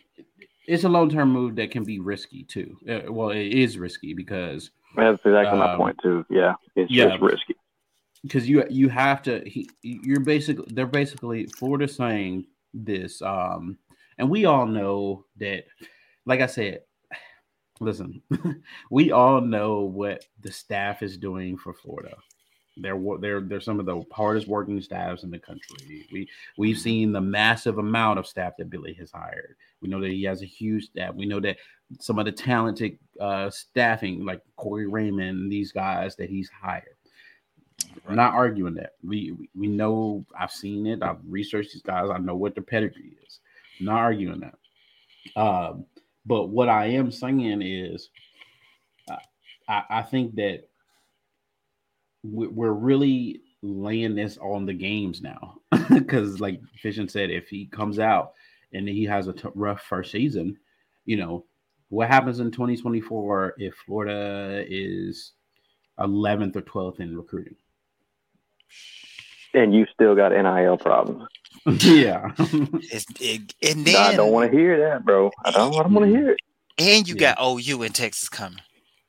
it's a long term move that can be risky too. Uh, well, it is risky because That's exactly my Um, point too. Yeah, it's yeah. just risky. Because you you have to he, you're basically they're basically Florida saying this um and we all know that like I said listen we all know what the staff is doing for Florida. They're they're they're some of the hardest working staffs in the country. We we've seen the massive amount of staff that Billy has hired. We know that he has a huge staff. We know that some of the talented uh staffing like Corey Raymond these guys that he's hired I'm not arguing that. We we- know I've seen it. I've researched these guys. I know what their pedigree is. I'm not arguing that. Um, but what I am saying is, uh, I, I think that we- we're really laying this on the games now because, like Fishin said, if he comes out and he has a t- rough first season, you know what happens in 2024 if Florida is 11th or 12th in recruiting. And you still got NIL problems. yeah. It, and then I don't want to hear that, bro. I don't, don't want to hear it. and you Yeah. got OU in Texas coming.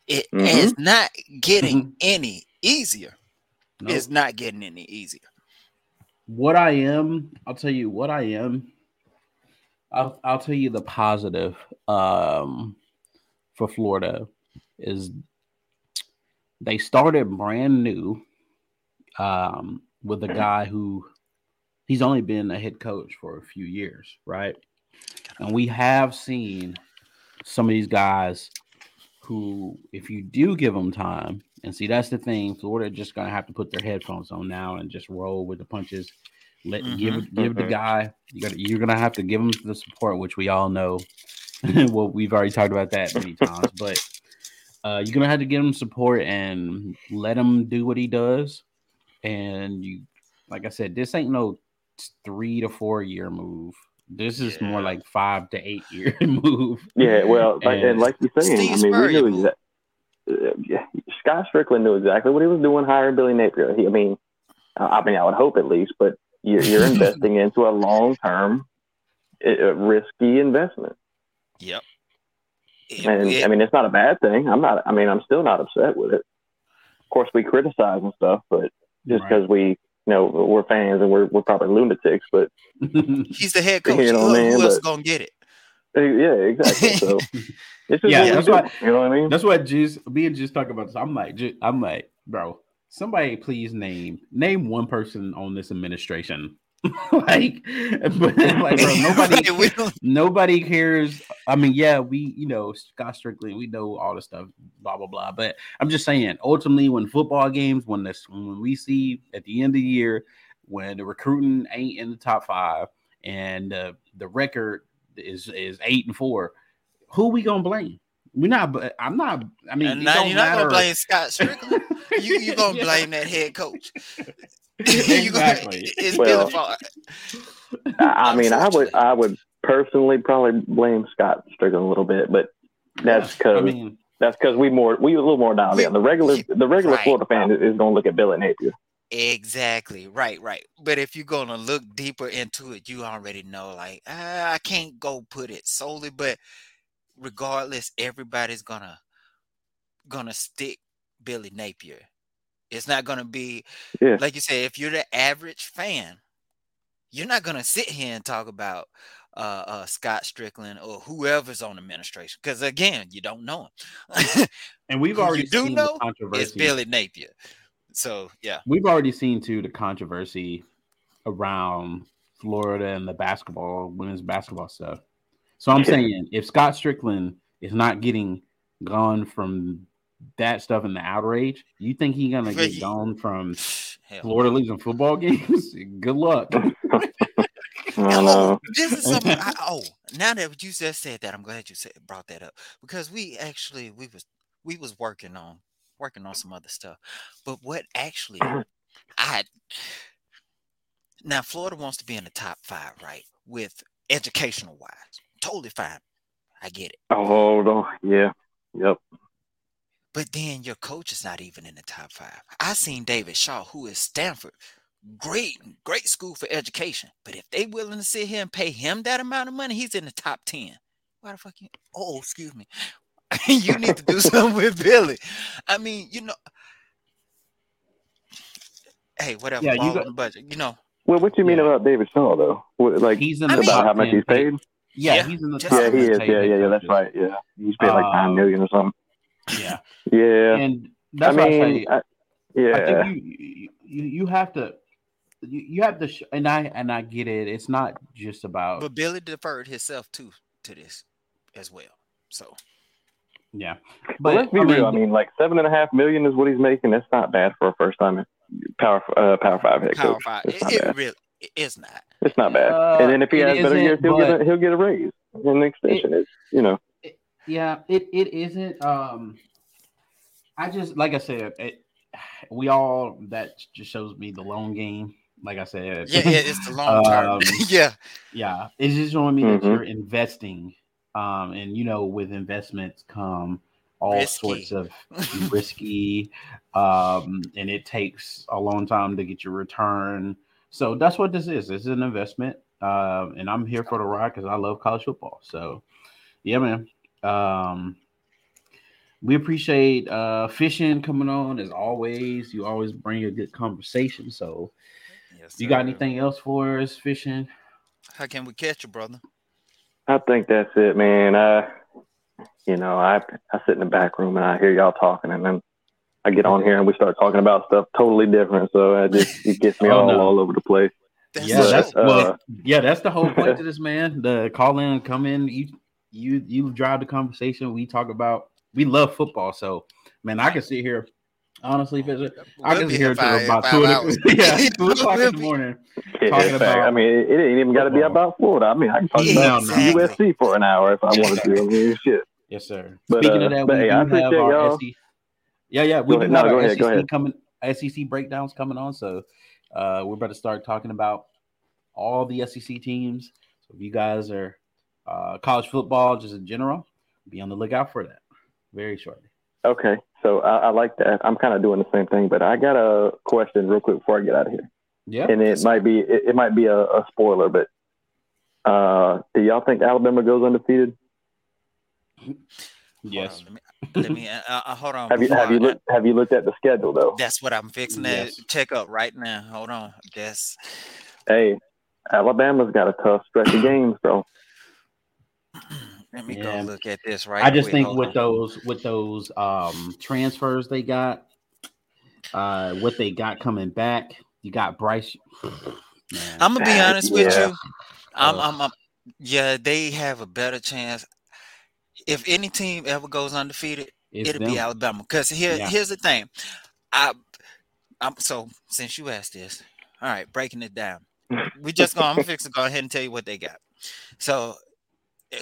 It Mhm. is not getting Mm-hmm. any easier. Nope. It's not getting any easier. what I am, I'll tell you what I am. I'll I'll tell you the positive um for Florida is they started brand new um with a guy who he's only been a head coach for a few years, right? And we have seen some of these guys who, if you do give them time, and see that's the thing, Florida just gonna have to put their headphones on now and just roll with the punches. Let give Mhm, give the mhm. guy you got you're gonna have to give him the support, which we all know. well, we've already talked about that many times, but uh, you're gonna have to give him support and let him do what he does. And you, like I said, this ain't no three to four year move. This is more like five to eight year move. Yeah, well, and And- like you're saying, Steve I mean, we knew move. exactly. Uh, yeah, Scott Stricklin knew exactly what he was doing hiring Billy Napier. He, I mean, I mean, I would hope at least, but you're, you're investing into a long term, uh, risky investment. Yep. It- And it- I mean, it's not a bad thing. I'm not. I mean, I'm still not upset with it. Of course, we criticize and stuff, but just Right. because we, you know, we're fans and we're we're probably lunatics, but he's the head coach. You know who, what I mean? who else But- gonna get it? uh, yeah, exactly. So it's just Yeah, what we that's do, why- you know what I mean. That's what Juice me and Juice talk about this. I'm like, Ju- I'm like, bro, somebody please name name one person on this administration. like, but like, bro, nobody Right, nobody cares. I mean, yeah, we, you know, Scott Stricklin, we know all the stuff, blah blah blah. But I'm just saying, ultimately, when football games, when this, when we see at the end of the year, when the recruiting ain't in the top five and uh, the record is is eight and four, who we gonna blame? We're not. but I'm not. I mean, and it now don't you're not gonna blame Scott Stricklin. you you gonna Yeah. blame that head coach. You gonna- exactly. it's Well, I, I mean, I would I would personally probably blame Scott Stricklin a little bit, but that's I because mean, that's because we more we a little more dialed We- in. The regular the regular Right. Florida fan is, is going to look at Billy Napier. Exactly. Right, right. But if you're gonna look deeper into it, you already know, like, ah, I can't go put it solely, but regardless, everybody's gonna gonna stick Billy Napier. It's not gonna be Yeah. like you say, if you're the average fan, you're not gonna sit here and talk about uh, uh Scott Stricklin or whoever's on administration. Because again, you don't know him. and we've who you already do seen know the controversy. it's Billy Napier. So yeah. we've already seen too the controversy around Florida and the basketball, women's basketball stuff. So I'm saying if Scott Stricklin is not getting gone from that stuff and the outrage, you think he's gonna get he- gone from Hell. Florida losing football games? Good luck. I Oh, this is something. I, oh, now that you just said that, I'm glad you said brought that up because we actually we was we was working on working on some other stuff. But what actually I now Florida wants to be in the top five, right? With educational wise, totally fine. I get it. Oh, hold on. Yeah. Yep. But then your coach is not even in the top five. I seen David Shaw, who is Stanford, great, great school for education. But if they willing to sit here and pay him that amount of money, he's in the top ten. Why the fuck you? Oh, excuse me. you need to do something with Billy. I mean, you know. Hey, whatever. Yeah, you got- on the budget. You know. Well, what you mean Yeah. about David Shaw though? What, like he's in the about top how much 10 he's paid? Yeah, Yeah, he's in the just- top Yeah, he is. Yeah, yeah, yeah. That's right. Yeah, he's paid like Uh, nine million or something. Yeah, Yeah. and that's I what I mean, say. I, I yeah. think you, you you have to you, you have to sh- and I and I get it. It's not just about But Billy deferred himself too to this as well. So yeah. But But let's be real. I mean, like seven and a half million is what he's making. That's not bad for a first time power uh, power five head power coach. five. It's It, not it bad. really it is not. It's not bad. Uh, and then if he has better years, he'll get a, he'll get a raise and an extension. it's you know. Yeah, it it isn't. Um, I just like I said, it, we all that just shows me the long game. Like I said, Yeah, yeah, it's the long term. Um, yeah. yeah, it's just showing me that Mhm. you're investing, um, and you know, with investments come all Risky. sorts of risky, um, and it takes a long time to get your return. So that's what this is. This is an investment, uh, and I'm here for the ride because I love college football. So, yeah, man. Um, we appreciate uh, fishing coming on as always. You always bring a good conversation. So, Yes, you got anything else for us, fishing? How can we catch you, brother? I think that's it, man. Uh, you know, I I sit in the back room and I hear y'all talking, and then I get on here and we start talking about stuff totally different. So it just it gets me Oh, all no. all over the place. That's yeah, the that's uh, well, yeah, that's the whole point of this, man. The call in, come in, you you you drive the conversation. We talk about we love football, so man, I can sit here. Honestly, Fisher, I can be sit here here till five- about two, hours. o'clock- yeah, two o'clock in the morning. Yeah, Talking in fact, about I mean, it, it ain't even got to be football. about Florida. I mean, I can talk about Exactly. USC for an hour if I wanted to. I mean, shit. Yes, sir. But, Speaking uh, of that, but we hey, do I have our y'all. SEC. Yeah, yeah, we Go do ahead. have No, our ahead, SEC coming, SEC breakdowns coming on. So uh, we're about to start talking about all the SEC teams. So if you guys are uh, college football, just in general, be on the lookout for that very shortly. Okay, so I, I like that. I'm kind of doing the same thing, but I got a question real quick before I get out of here, Yeah, and it might be it, it might be a, a spoiler, but uh, do y'all think Alabama goes undefeated? yes. Hold on, let me, let me uh, uh, hold on. Have you before have you I- looked have you looked at the schedule though? That's what I'm fixing to check up right now. Hold on. That's Hey, Alabama's got a tough stretch of games, bro. let me Yeah. go look at this right. I just quick. think Hold with on. those with those um transfers they got, uh, what they got coming back, you got Bryce. Man, I'm gonna be honest with you. I'm, I'm, I'm, yeah, they have a better chance. If any team ever goes undefeated, it's it'll them. be Alabama. Because here, Yeah. here's the thing. I, I'm so since you asked this, all right, breaking it down. We just going. I'm fixing to go ahead and tell you what they got. So,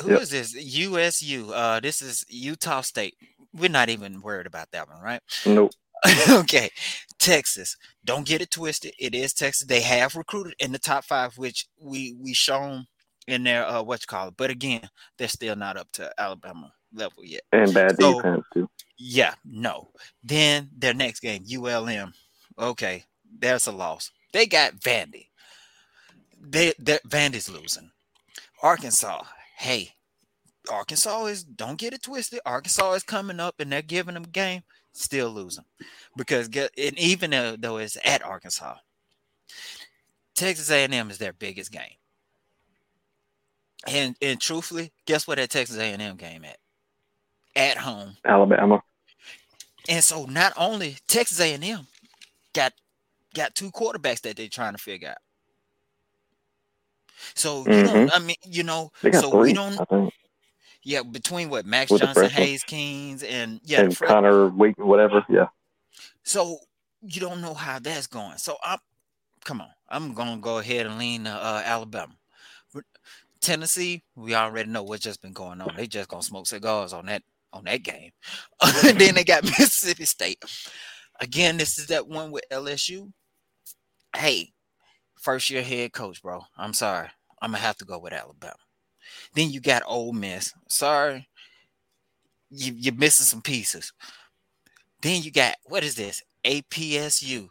who is Yep. this? USU. Uh, this is Utah State. We're not even worried about that one, right? Nope. okay, Texas. Don't get it twisted. It is Texas. They have recruited in the top five, which we we shown in their uh what you call it. But again, they're still not up to Alabama level yet. And bad So- defense too. Yeah, no. Then their next game, ULM. Okay, there's a loss. They got Vandy. They that Vandy's losing. Arkansas. Hey, Arkansas is don't get it twisted. Arkansas is coming up and they're giving them a game, still losing. Because get and even though, though it's at Arkansas, Texas A&M is their biggest game. And and truthfully, guess what that Texas A&M game at? At home. Alabama. And so not only Texas A&M got got two quarterbacks that they're trying to figure out. So you don't I mean, you know, so three, we don't yeah, between what Max With Johnson. Haynes Kings, and yeah, and fre- Connor Week, whatever. Yeah. so you don't know how that's going. So I'm come on, I'm gonna go ahead and lean uh, uh, Alabama. Tennessee, we already know what's just been going on. They just gonna smoke cigars on that on that game. and then they got Mississippi State. Again, this is that one with LSU. Hey, first year head coach, bro. I'm sorry. I'm gonna have to go with Alabama. Then you got Ole Miss. Sorry, you, you're missing some pieces. Then you got what is this? APSU,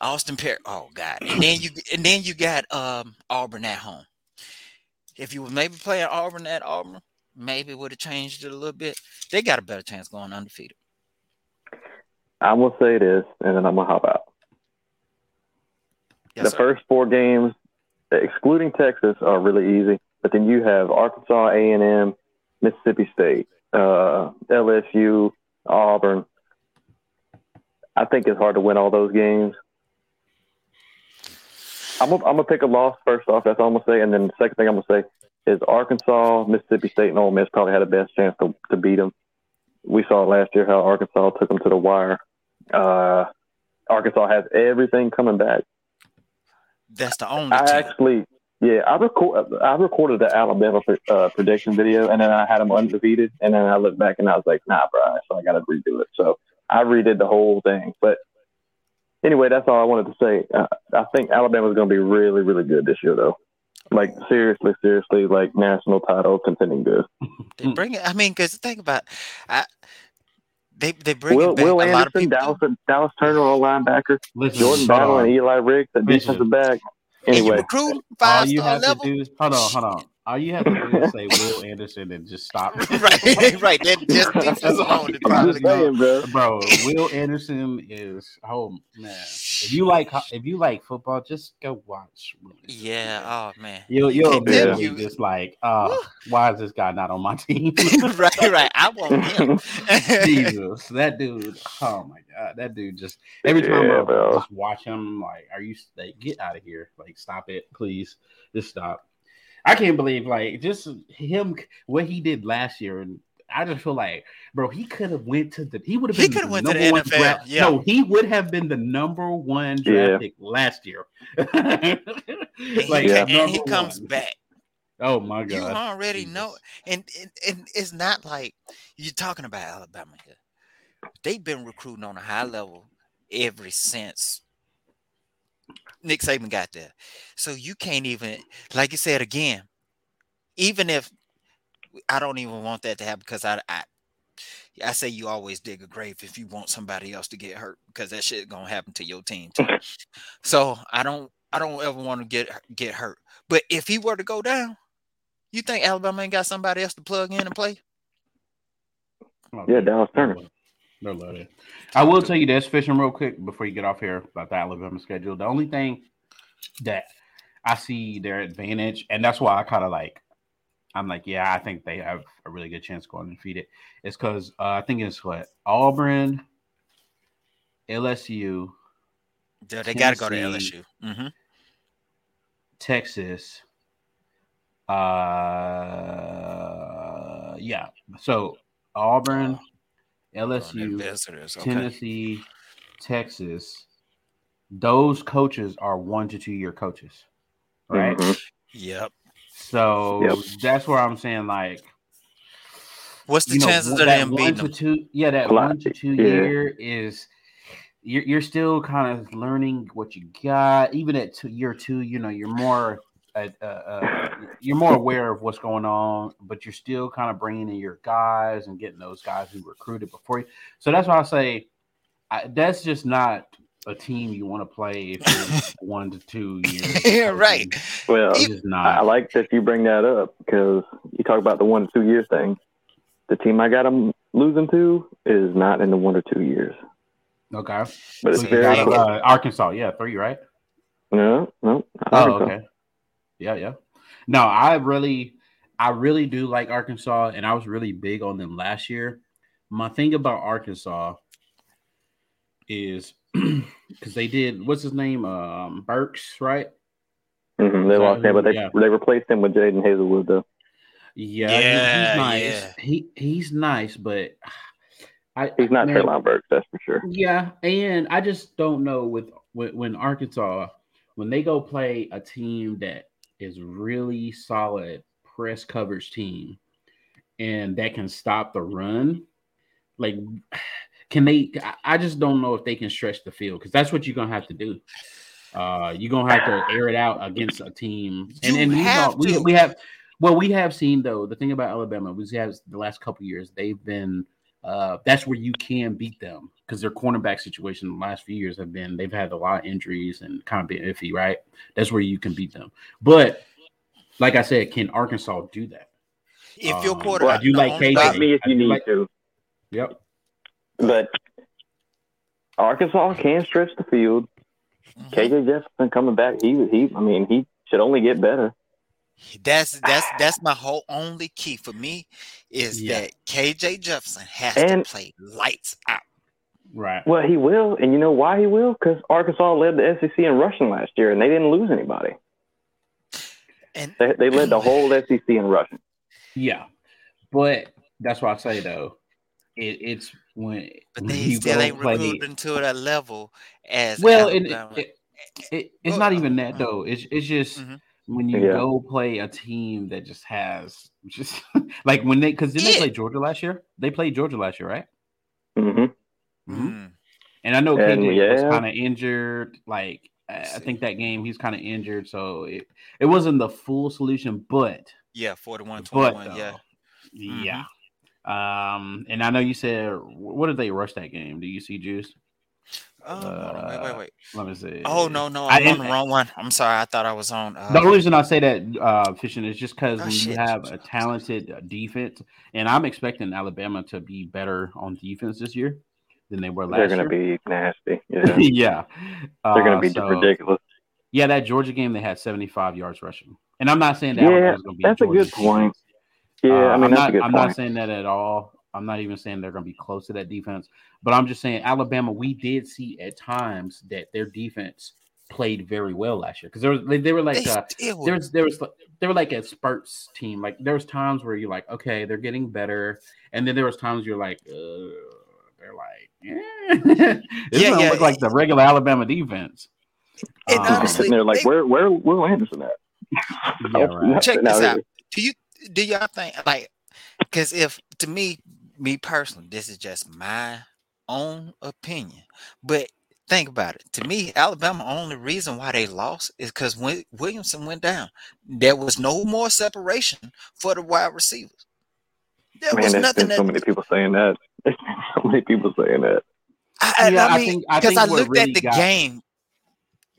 Austin Perry. Oh God! And then you and then you got um Auburn at home. If you were maybe playing Auburn at Auburn, maybe would have changed it a little bit. They got a better chance going undefeated. I'm gonna say this, and then I'm gonna hop out. Yes, the sir. first four games, excluding Texas, are really easy. But then you have Arkansas, A and M, Mississippi State, uh, LSU, Auburn. I think it's hard to win all those games. I'm gonna, pick a loss first off. That's all I'm gonna say, and then the second thing I'm gonna say is Arkansas, Mississippi State, and Ole Miss probably had the best chance to, to beat them. We saw last year how Arkansas took them to the wire. Uh, Arkansas has everything coming back. That's the only I team. actually, yeah, I record, I recorded the Alabama uh, prediction video, and then I had them undefeated, and then I looked back and I was like, nah, bro, so I got to redo it. So I redid the whole thing. But anyway, that's all I wanted to say. Uh, I think Alabama's going to be really, really good this year, though. Like seriously, seriously, like national title contending good. They bring it. I mean, because think about, I, They they bring Will, back Will a lot of Anderson, people. Dallas, Dallas Turner on linebacker, Listen, Jordan Battle, and Eli Ricks at Listen. defensive back. And you Anyway, recruit All five you star have level. to do is hold on, hold on. All you have to do is say Will Anderson and just stop. right, right. That just defense That's all alone you is do. I'm probably just good. saying, bro. Bro, Will Anderson is oh man. If you like if you like football, just go watch. Yeah. Oh man. You'll You you'll can't you- just like, uh, why is this guy not on my team? right, right. I want him. Jesus, that dude. Oh my god, that dude just every time Yeah, I bro. just watch him, like, are you like get out of here? Like, stop it, please, just stop. I can't believe like just him what he did last year, and I just feel like, bro, he could have went to the he would have He been coulda the went to the number one NFL, draft- yeah. No, he would have been the number one draft Yeah. pick last year. And like he, Yeah. and he comes one. back. Oh my god! You god, already Jesus. know, and, and and it's not like you're talking about Alabama here. They've been recruiting on a high level ever since Nick Saban got there. So you can't even, like you said again, even if I don't even want that to happen because I, I I say you always dig a grave if you want somebody else to get hurt because that shit gonna happen to your team too. so I don't I don't ever want to get get hurt. But if he were to go down, you think Alabama ain't got somebody else to plug in and play? Yeah, Dallas Turner. Love- they love it. I will tell you this, fishing real quick before you get off here about the Alabama schedule. The only thing that I see their advantage, and that's why I kind of like, I'm like, yeah, I think they have a really good chance going undefeated. Is because uh, I think it's what Auburn, LSU, They, they got to go to Tennessee. LSU. hmm Texas. Uh, yeah. So Auburn, LSU, visitors. Okay. Tennessee, Texas, those coaches are one to two year coaches, right? Mhm. Yep. So Yep. that's where I'm saying, like, What's the you know, chances one- of that them one beating to them? two, yeah, that one to two yeah. year is you're you're still kind of learning what you got. Even at two, year two, you know, you're more. Uh, uh, uh, you're more aware of what's going on, but you're still kind of bringing in your guys and getting those guys who recruited before you. So that's why I say I, that's just not a team you want to play if you're one to two years. Yeah, right. Well, It's just I like that you bring that up because you talk about the one to two years thing. The team I got them losing to is not in the one or two years, Okay. but it's So you very got, uh, Arkansas, yeah, three, right? No, no. I Oh, think okay. Yeah, yeah. No, I really, I really do like Arkansas, and I was really big on them last year. My thing about Arkansas is because they did what's his name, um, Burks, right? Mhm, They lost him, but they yeah. they replaced him with Jadon Haselwood though. Yeah, he- Yeah, he's nice. yeah. He he's nice, but I He's not man, Treylon Burks, that's for sure. Yeah, and I just don't know with when, when Arkansas when they go play a team that is really solid press coverage team and that can stop the run, like can they? I- just don't know if they can stretch the field because that's what you're gonna have to do. Uh, you're gonna have to air it out against a team, and You and we, have we we have well we have seen though the thing about Alabama we have the last couple years they've been uh, that's where you can beat them because their cornerback situation the last few years have been they've had a lot of injuries and kind of been iffy, right? That's where you can beat them. But like I said, can Arkansas do that? If your Um, quarterback, I do like KJ. Stop me if you need like- to. Yep. But Arkansas can stretch the field. Mhm. KJ Jefferson coming back, he he I mean, he should only get better. That's that's that's my whole only key for me is Yeah. that KJ Jefferson has And- to play lights out. Right. Well, he will, and you know why he will? Because Arkansas led the SEC in rushing last year, and they didn't lose anybody. And They, they led the whole SEC in rushing. Yeah. But that's why I say though, it, it's when but when they you still go ain't play- recruiting to that level as Well, it, Alabama. it, it- it's Go- not even that uh, though. It's it's just Mhm. When you Yeah. go play a team that just has just like when they because didn't they play Georgia last year? They played Georgia last year, right? hmm Mm. And I know And, KJ was kind of injured. Like I I think that game he's kind of injured, so it, it wasn't the full solution. But Yeah, 41 but 21. though, Yeah. yeah. Um, and I know you said what did they rush that game? Do you see Juice? Oh, hold on, wait, wait, Uh, wait. Let me see. Oh no, no, I I'm on didn't- the wrong one. I'm sorry. I thought I was on. Uh, The only reason I say that, uh, fishing, is just because Oh, when you have a talented uh, defense, and I'm expecting Alabama to be better on defense this year than they were last year. They're going to be nasty. Yeah. yeah, They're going Uh, to be so, ridiculous. Yeah, that Georgia game they had 75 yards rushing, and I'm not saying that Yeah, Alabama's going to be that's a Georgia's good point. defense. Yeah, Uh, I mean I'm that's not. a good I'm point. not saying that at all. I'm not even saying they're going to be close to that defense, but I'm just saying Alabama. We did see at times that their defense played very well last year because there was they, they were like they uh, there was there was they were like a spurts team. Like there was times where you're like, okay, they're getting better, and then there was times you're like, uh, they're like, yeah, this Yeah, don't yeah, look like the regular Alabama defense. And Um, honestly, and they're like, they- where, where, where Anderson at? yeah, right. check Now, this out. Do you do y'all think like because if to me, me personally, this is just my own opinion. But think about it. To me, Alabama only reason why they lost is because when Williamson went down, there was no more separation for the wide receivers. There Man, was there's nothing been so many people saying that. So many people saying that. I, I- Yeah, I I mean, think- I because I, looked really at the got- game.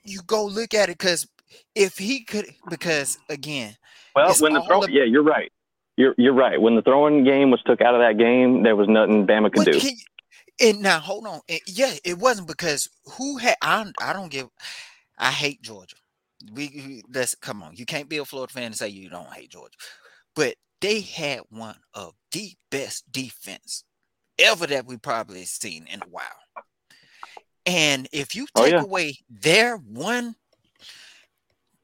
You go look at it because if he could, because again, Well, when the throw, ab- yeah, you're right. You're you're right. When the throwing game was took out of that game, there was nothing Bama could do. can and now hold on. And yeah, it wasn't because who had I don't, I don't give I hate Georgia. We, let's come on. You can't be a Florida fan and say you don't hate Georgia. But they had one of the best defense ever that we probably seen in a while. And if you Oh, take yeah. away their one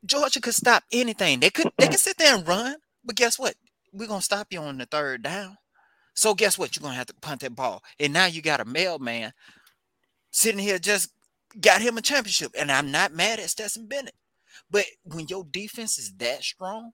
Georgia could stop anything. They could they could sit there and run, but guess what? We're gonna stop you on the third down. So guess what? You're gonna have to punt that ball. And now you got a mailman sitting here just got him a championship. And I'm not mad at Stetson Bennett. But when your defense is that strong,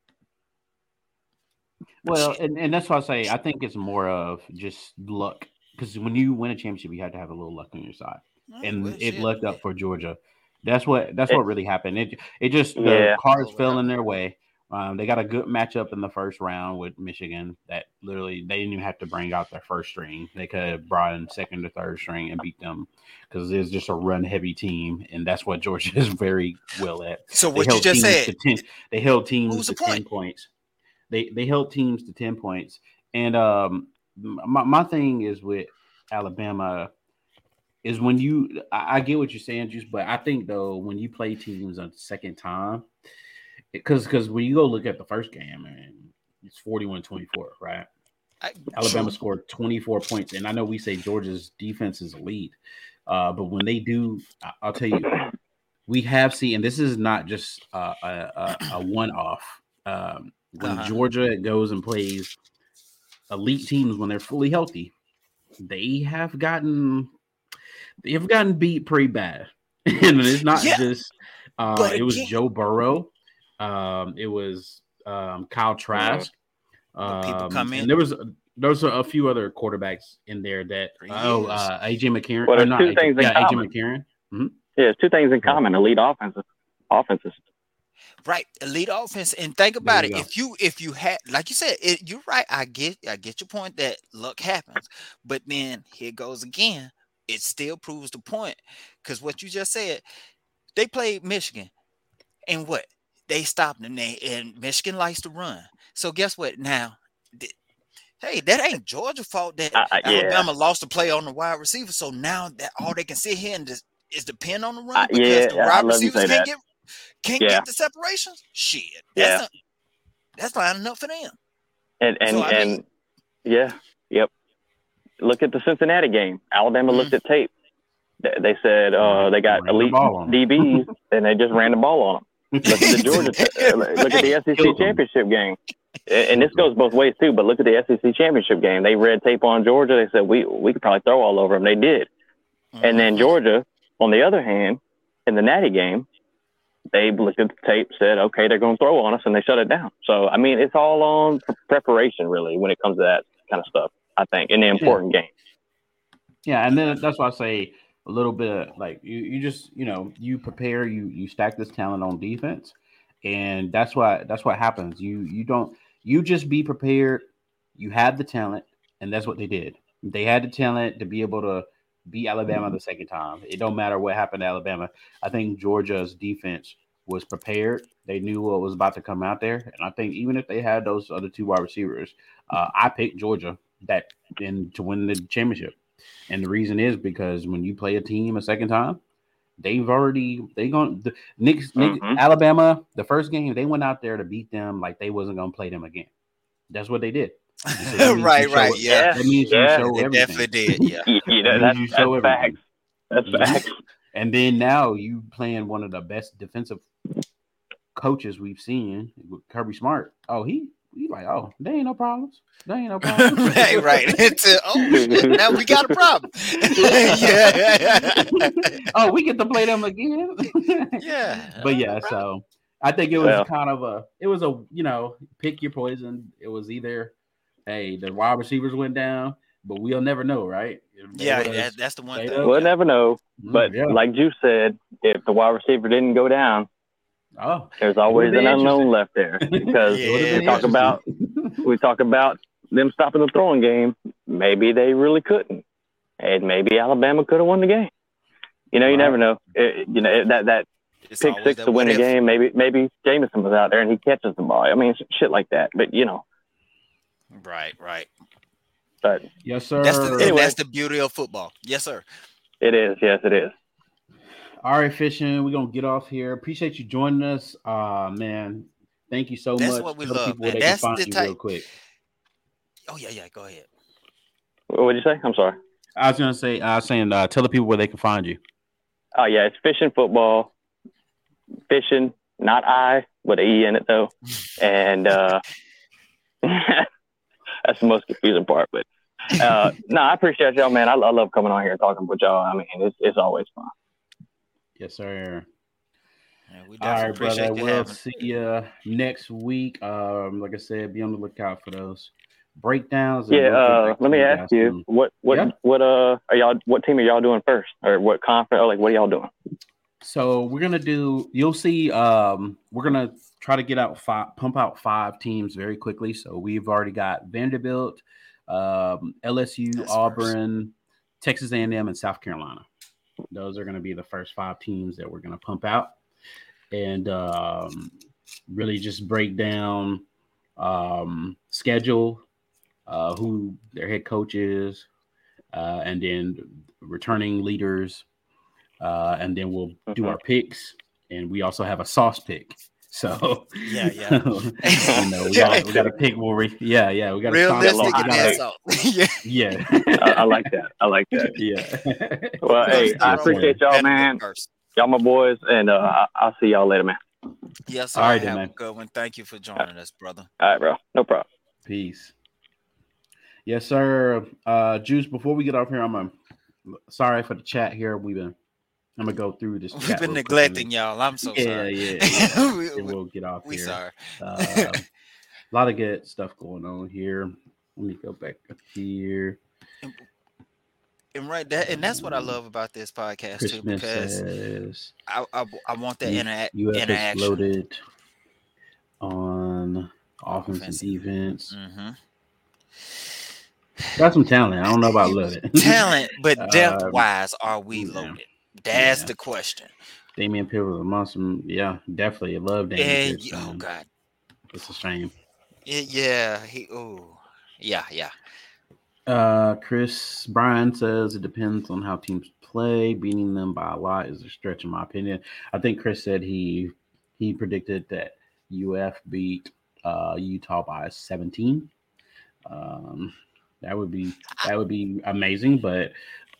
Well, and, and that's why I say I think it's more of just luck because when you win a championship, you have to have a little luck on your side, oh, and well, it shit, lucked up for Georgia. That's what that's It- what really happened. It it just the Yeah. cards Oh, fell wow. in their way. Um, they got a good matchup in the first round with Michigan. That literally they didn't even have to bring out their first string. They could have brought in second or third string and beat them because it's just a run heavy team, and that's what Georgia is very well at. So what you just said, 10 they held teams to the 10 points. They they held teams to 10 points. And um my, my thing is with Alabama is when you I, I get what you're saying, Juice, but I think though when you play teams a second time, because because when you go look at the first game, man, it's 41-24, right? I, Alabama true. scored 24 points, and I know we say Georgia's defense is elite, uh, but when they do, I- I'll tell you, we have seen, and this is not just uh, a, a, a one-off. Um, when Uh-huh. Georgia goes and plays elite teams when they're fully healthy, they have gotten they have gotten beat pretty bad, and it's not Yeah, just uh, it was again- Joe Burrow, um, it was um, Kyle Trask. But people Um, come in- and there was there was a, a few other quarterbacks in there that For oh uh, AJ McCarron. Well, there's not two AJ, things in yeah, AJ common. McCarron. Yeah, there's two things in common: elite offenses, offenses. Right, elite offense, and think about it. go. If you if you had, like you said, it, you're right. I get I get your point that luck happens, but then here goes again. It still proves the point because what you just said, they played Michigan, and what they stopped them. They and Michigan likes to run. So guess what? Now, th- hey, that ain't Georgia fault that Uh, uh, yeah. Alabama lost the play on the wide receiver. So now that all they can sit here and just is depend on the run Uh, because yeah, the wide receivers can't that. get can't Yeah. get the separations. Shit, that's Yeah. not, that's lining up for them. And and So, and mean- yeah, yep. Look at the Cincinnati game. Alabama Mm-hmm. looked at tape. They, they said uh, they got Ran elite ball on 'em. DBs, and they just ran the ball on them. Look at the Georgia. uh, look at the SEC championship game. And this goes both ways too. But look at the SEC championship game. They read tape on Georgia. They said we we could probably throw all over them. They did. And then Mhm. Georgia, on the other hand, in the Natty game, they looked at the tape, said, "Okay, they're going to throw on us," and they shut it down. So, I mean, it's all on preparation, really, when it comes to that kind of stuff. I think in the important game. Yeah, and then that's why I say a little bit of like you, you just you know you prepare you you stack this talent on defense, and that's why that's what happens. You you don't you just be prepared. You have the talent, and that's what they did. They had the talent to be able to beat Alabama the second time. It don't matter what happened to Alabama. I think Georgia's defense was prepared. They knew what was about to come out there, and I think even if they had those other two wide receivers, uh, I picked Georgia that in to win the championship. And the reason is because when you play a team a second time, they've already they going the Nick, Nick Mhm. Alabama the first game they went out there to beat them like they wasn't gonna play them again. That's what they did. So that means you right, show- right, yeah. That means you show They everything. definitely did, yeah. You, you know, That that's, means you that's show facts. That's Mhm. facts. And then now you playing one of the best defensive coaches we've seen, with Kirby Smart. Oh, he he like, oh, there ain't no problems. There ain't no problems. right, right. Into, oh, now we got a problem. yeah, oh, we get to play them again. yeah. but yeah, so I think it was Well. kind of a it was a you know pick your poison. It was either hey the wide receivers went down, but we'll never know, right? If they Yeah, that's the one thing. We'll never know. Mm, But yeah. like Juice said, if the wide receiver didn't go down, oh, there's always an unknown left there because Yeah. We talk about we talk about them stopping the throwing game. Maybe they really couldn't, and maybe Alabama could have won the game. You know, you Right. never know. It- you know that that It's pick always six that to win what the game. Maybe maybe Jameson was out there and he catches the ball. I mean, shit like that. But you know, Right, right. but yes, sir. That's the Anyway. that's the beauty of football. Yes, sir. it is. Yes, it is. All right, fishing. We're gonna get off here. Appreciate you joining us. Uh man, thank you so That's much. what we Tell love, people man. they can That's find the type- real quick. Oh yeah, yeah. Go ahead. What would you say? I'm sorry. I was gonna say, I was saying, uh, tell the people where they can find you. Oh yeah, it's fishing football. Fishing, not I, with an E in it though. And uh that's the most confusing part. But uh no, I appreciate y'all, man. I, I love coming on here and talking with y'all. I mean, it's it's always fun. Yes, sir. Yeah, we All right, definitely appreciate brother. you We'll having. see you next week. Um, like I said, be on the lookout for those breakdowns. and Yeah, we'll uh let me ask you, soon. what what Yeah. what uh are y'all what team are y'all doing first? Or what conference or like what are y'all doing? So we're gonna do. You'll see. Um, we're gonna try to get out five, pump out five teams very quickly. So we've already got Vanderbilt, um, LSU, That's Auburn, Texas A&M, and South Carolina. Those are gonna be the first five teams that we're gonna pump out, and um, really just break down um, schedule, uh, who their head coach is, uh, and then returning leaders uh, and then we'll do Mhm. our picks, and we also have a sauce pick. So Yeah, yeah. you know, we got we got to pick where we yeah yeah we got to Realistic we and gotta- that's yeah. yeah I, I like that. I like that. yeah. Well, hey, I appreciate y'all, man. Y'all my boys, and uh, I- I'll see y'all later, man. Yes, sir. All right, then, Have man. a good one. Thank you for joining us, brother. All right, bro. No problem. Peace. Yes, sir. Uh, Juice. Before we get off here, I'm sorry for the chat here. We've been I'm gonna go through this. We've been and neglecting y'all. I'm so then- sorry. Yeah, yeah. yeah. we, and we'll get off we here. sorry. Uh, a lot of good stuff going on here. Let me go back up here. And right that and that's what I love about this podcast Chris too, because says I, I I want that interact UF interaction. loaded on offense and Offense. defense. hmm Got some talent. I don't know about loaded. Talent, but depth Um, wise, are we yeah. loaded? That's Yeah. the question. Dameon Pierce was a monster. Yeah, definitely. I love Dameon Pierce. oh god, It's a shame. It- yeah, he oh yeah yeah. Uh, Chris Bryan says it depends on how teams play. Beating them by a lot is a stretch, in my opinion. I think Chris said he he predicted that UF beat uh, Utah by 17. Um, that would be that would be amazing, but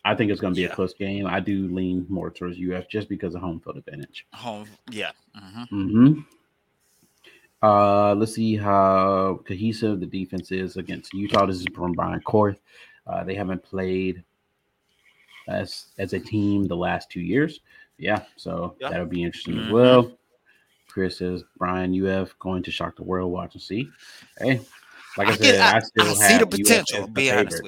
I think it's going to be Yeah. a close game. I do lean more towards UF just because of home field advantage. Home yeah. hmm Mm-hmm. Uh, let's see how cohesive the defense is against Utah. This is from Brian Korth. Uh, they haven't played as as a team the last two years. Yeah, so Yeah. that'll be interesting as Mhm. well. Chris says Brian UF going to shock the world. Watch and see. Hey, like I, I, said, get, I, I still I have see the potential. as be honest favorite.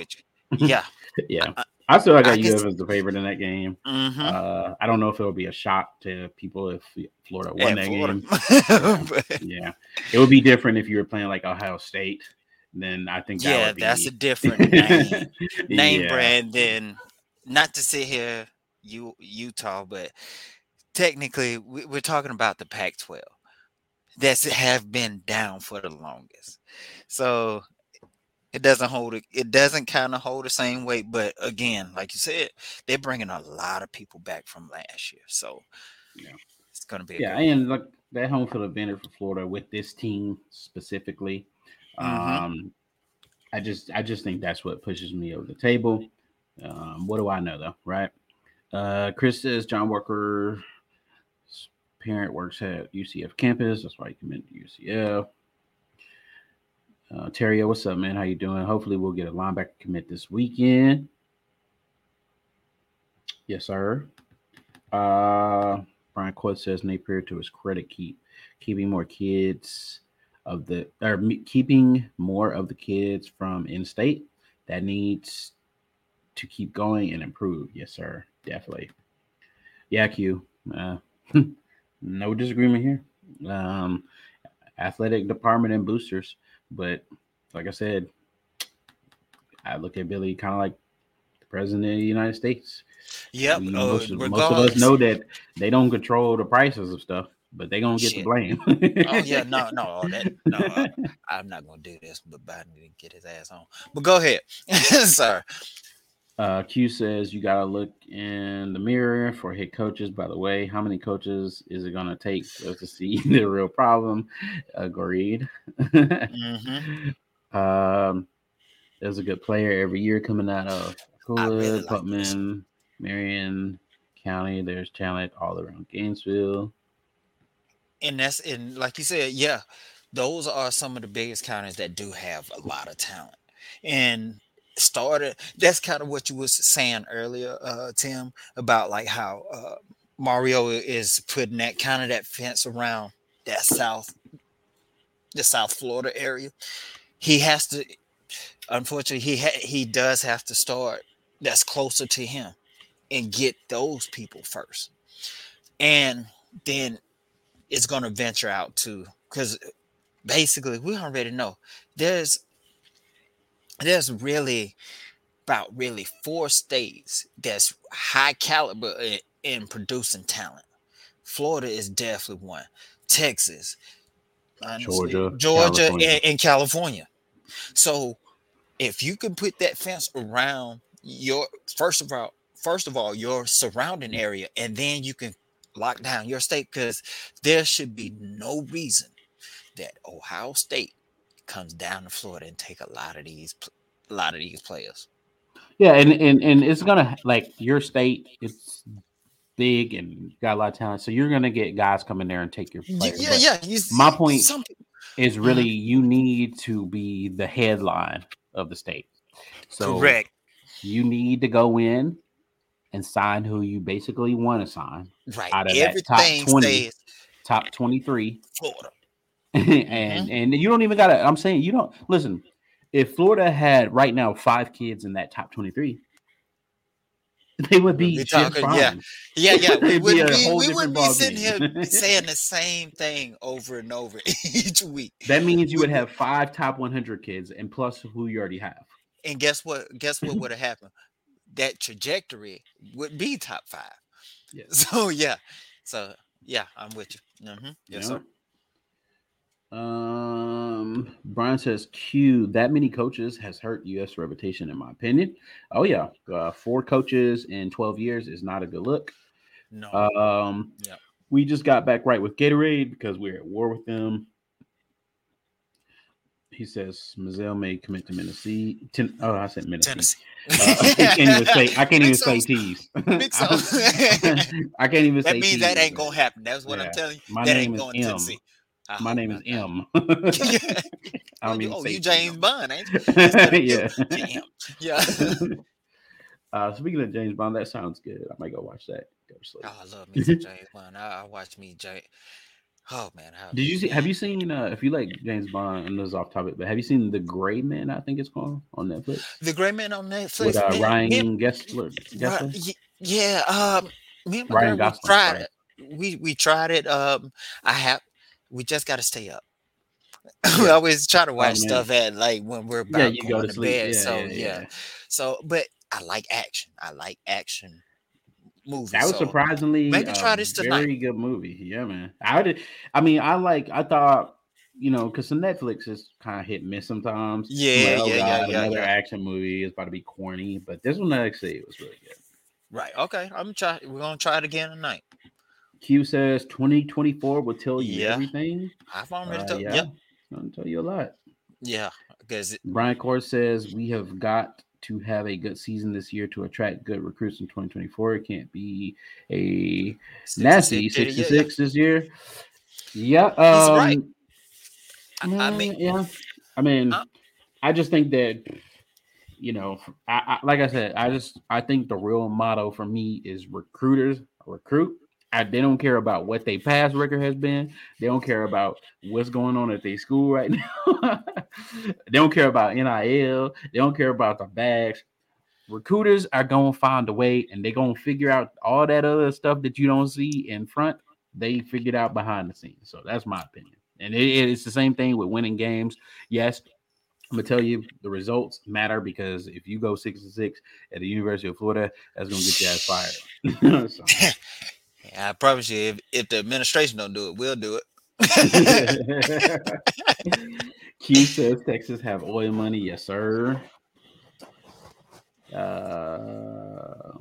with you, yeah. Yeah, I- I still got I UF as the favorite in that game. hmm Uh, I don't know if it'll be a shock to people if Florida won that game. Florida. Yeah, it would be different if you were playing like Ohio State then I think that Yeah, would be, that's a different name, name Yeah. brand than not to sit here, you Utah, but technically we, we're talking about the Pac-12 that's have been down for the longest. So it doesn't hold it. It doesn't kind of hold the same weight. But again, like you said, they're bringing a lot of people back from last year, so Yeah. it's going to be a Yeah, good and look, that home field advantage for Florida with this team specifically. Mhm. Um, I just, I just think that's what pushes me over the table. Um, what do I know though, right? Uh, Chris says John Walker's parent works at UCF campus. That's why he committed to UCF. Uh, Terry, what's up, man? How you doing? Hopefully, we'll get a linebacker commit this weekend. Yes, sir. Uh, Brian Quad says Napier to his credit keep keeping more kids of the or keeping more of the kids from in state that needs to keep going and improve. Yes, sir. Definitely. Yeah, Q. Uh, no disagreement here. Um, athletic department and boosters, but like I said, I look at Billy kind of like the president of the United States. Yep. Uh, most, of, most of us know that they don't control the prices of stuff, but they gonna get the blame. Oh yeah, no, no, that, no. uh, I'm not gonna do this, but Biden didn't get his ass on. But go ahead, sir. Uh, Q says you gotta look in the mirror for head coaches. By the way, how many coaches is it gonna take us to see the real problem? Agreed. Mhm. um, there's a good player every year coming out of I really Coolidge, like. Putnam, Marion County. There's talent all around Gainesville. And that's and like you said, yeah, those are some of the biggest counties that do have a lot of talent. And started that's kind of what you was saying earlier, uh, Tim, about like how uh, Mario is putting that kind of that fence around that south, the South Florida area. He has to, unfortunately, he ha- he does have to start that's closer to him and get those people first, and then it's to venture out to because basically we already know there's there's really about really four states that's high caliber in, in producing talent. Florida is definitely one. Texas, honestly, Georgia, Georgia, California. And, and California. So if you can put that fence around your first of all, first of all, your surrounding area, and then you can lock down your state because there should be no reason that Ohio State comes down to Florida and take a lot of these a lot of these players. Yeah, and and and it's gonna like your state. It's big and got a lot of talent, so you're gonna get guys coming there and take your players. Yeah, but yeah. you my point- Is mm-hmm. really you need to be the headline of the state. So correct. you need to go in and sign who you basically want to sign, Right. out of that top 20. stays top twenty three, Florida. and and you don't even gotta. I'm saying you don't listen. If Florida had right now five kids in that top twenty three, they would be We're just talking- fine. yeah. Yeah, yeah. We It'd be be, we wouldn't be sitting game. here saying the same thing over and over each week. That means you would have five top 100 kids and plus who you already have. And guess what? Guess what would have happened? That trajectory would be top five. Yeah. So yeah. So yeah, I'm with you. hmm Yes, Yeah. sir. Um, Brian says Q. That many coaches has hurt U.S. reputation, in my opinion. Oh yeah, uh, four coaches in 12 years is not a good look. No. Um, Yeah. we just got back right with Gatorade because we're at war with them. He says Mizell may commit to Tennessee. Ten, oh, I said Tennessee. Tennessee. Uh, I can't even say. I can't even say tees. I can't even say. that means that ain't gonna happen. That's what Yeah. I'm telling you. My that name ain't is going M. I My name is. M. Don't oh, you, even oh, say you James. Bond, ain't you? Yeah. Damn. Yeah. uh, speaking of James Bond, that sounds good. I might go watch that. Go to sleep. Oh, I love me James Bond. I, I watch me James. Oh man, how, Did you see? Have you seen? Uh, if you like James Bond, and this is off topic, but have you seen The Gray Man? I think it's called on Netflix the Gray Man on Netflix? with uh, man, Ryan me Gessler. Gessler? yeah, um, me and my Ryan girl, we Gosling, tried sorry. it. We we tried it. Um, I have. We just got to stay up. we always try to oh, watch man. stuff at like when we're about Yeah, you go going to to, bed. Yeah, so yeah, yeah, yeah. So, but I like action. I like action movies. That was so surprisingly maybe try a this tonight. Very good movie. Yeah, man. I did. I mean, I like. I thought. You know, because the Netflix is kind of hit and miss sometimes. Yeah, like, oh, yeah, yeah, God, yeah, Another yeah. action movie is about to be corny, but this one actually was really good. Right. Okay. I'm try. We're gonna try it again tonight. Q says 2024 will tell you Yeah. everything. I've already Uh, told. yeah, Yeah. I'll tell you a lot. Yeah. Because Brian Core says we have got to have a good season this year to attract good recruits in 2024. It can't be a nasty 66 this year. Yeah, um, right. I, I mm, mean, yeah. I mean, Uh, I just think that you know, I, I like I said, I just I think the real motto for me is recruiters recruit. I, they don't care about what their past record has been. They don't care about what's going on at their school right now. they don't care about NIL. They don't care about the bags. Recruiters are gonna find a way, and they're gonna figure out all that other stuff that you don't see in front. They figured out behind the scenes. So that's my opinion. And it- it's the same thing with winning games. Yes, I'm gonna tell you the results matter because if you go six and six at the University of Florida, that's gonna get your ass fired. I promise you, if, if the administration don't do it, we'll do it. Q says Texas have oil money. Yes, sir. Uh,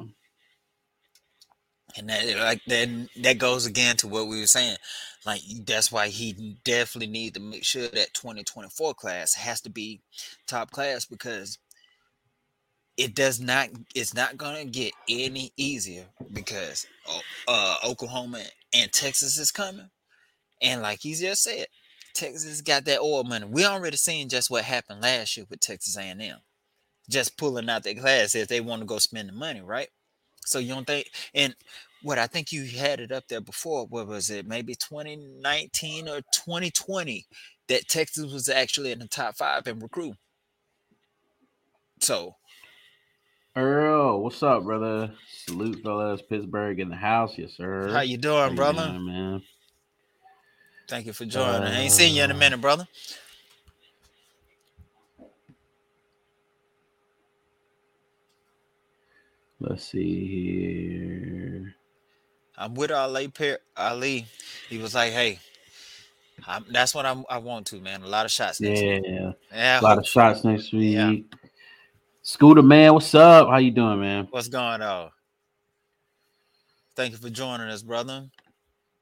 And that like then that goes again to what we were saying. Like that's why he definitely need to make sure that 2024 class has to be top class because it does not it's not gonna get any easier because uh Oklahoma and Texas is coming. And like he just said, Texas got that oil money. We already seen just what happened last year with Texas A&M. Just pulling out their class if they want to go spend the money, right? So you don't think and what I think you had it up there before, what was it, maybe 2019 or 2020, that Texas was actually in the top five in recruit. So Earl, what's up, brother? Salute, fellas. Pittsburgh in the house, yes, sir. how you How doing, you brother? doing, man? Thank you for joining. I ain't seen you in a Uh, minute, brother. Let's see here. I'm with Ali. Ali. He was like, "Hey, I'm, that's what I'm, I want to, man. A lot of shots next week. Yeah, Yeah. a lot of shots next week. Yeah. Scooter, man, what's up? How you doing, man? What's going on? Thank you for joining us, brother.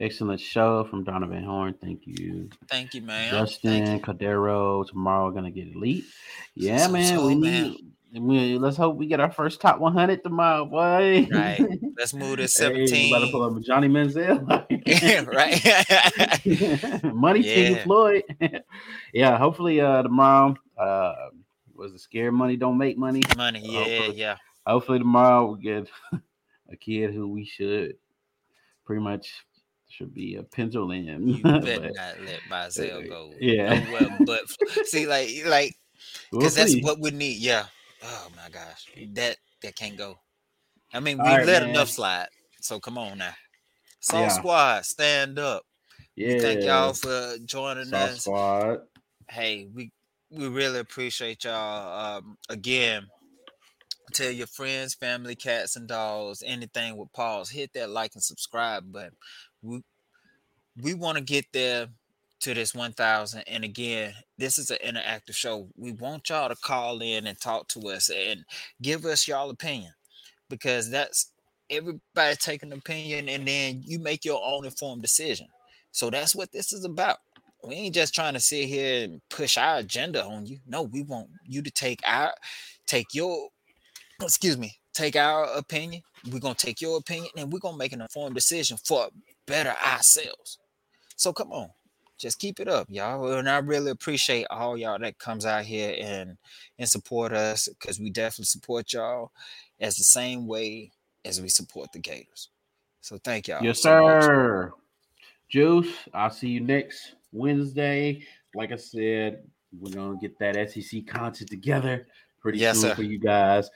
Excellent show from Donovan Horn. Thank you. Thank you, man. Justin Thank you. Cadero tomorrow gonna get elite. Yeah, So- man. so, we need. We, let's hope we get our first top 100 tomorrow, boy. Right. Let's move to Hey, 17. about to pull up Johnny Manziel. right. Money Yeah. Floyd. yeah, hopefully uh tomorrow. Uh was the scared money don't make money. Money. Yeah, Hopefully- yeah. Hopefully tomorrow we'll get a kid who we should pretty much should be a pencil in. You better But, not let Mizell go. yeah. but see, like, like, we'll because that's see. what we need. Yeah. Oh my gosh, that that can't go. I mean, we right, let man. enough slide. So come on now. Soul Yeah. Squad, stand up. yeah. We Thank y'all for joining South us. Squad. hey, we we really appreciate y'all. Um, again, tell your friends, family, cats and dogs, anything with paws. Hit that like and subscribe button. We we want to get there to this 1000 and again this is an interactive show we want y'all to call in and talk to us and give us y'all opinion because that's everybody take an opinion and then you make your own informed decision so that's what this is about we ain't just trying to sit here and push our agenda on you. No, we want you to take our take your excuse me, take our opinion. We're gonna take your opinion and we're gonna make an informed decision for better ourselves. So come on, just keep it up, y'all. And I really appreciate all y'all that comes out here and and support us because we definitely support y'all as the same way as we support the Gators. So thank y'all. Yes, so much. sir. Juice, I'll see you next Wednesday. Like I said, we're gonna get that SEC content together pretty Yes, soon sir. for you guys.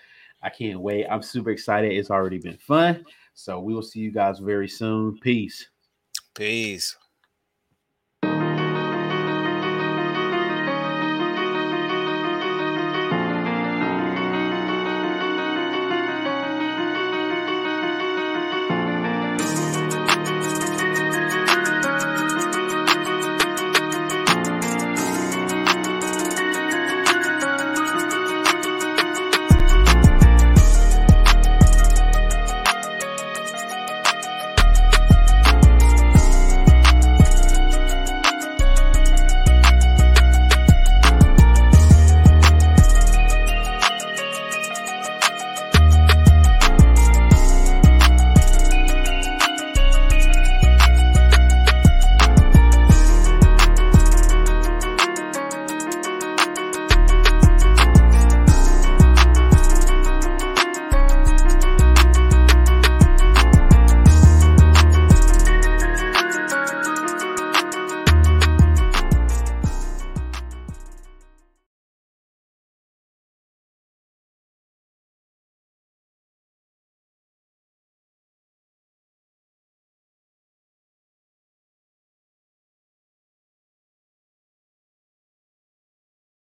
I can't wait. I'm super excited. It's already been fun. So we will see you guys very soon. Peace. Peace.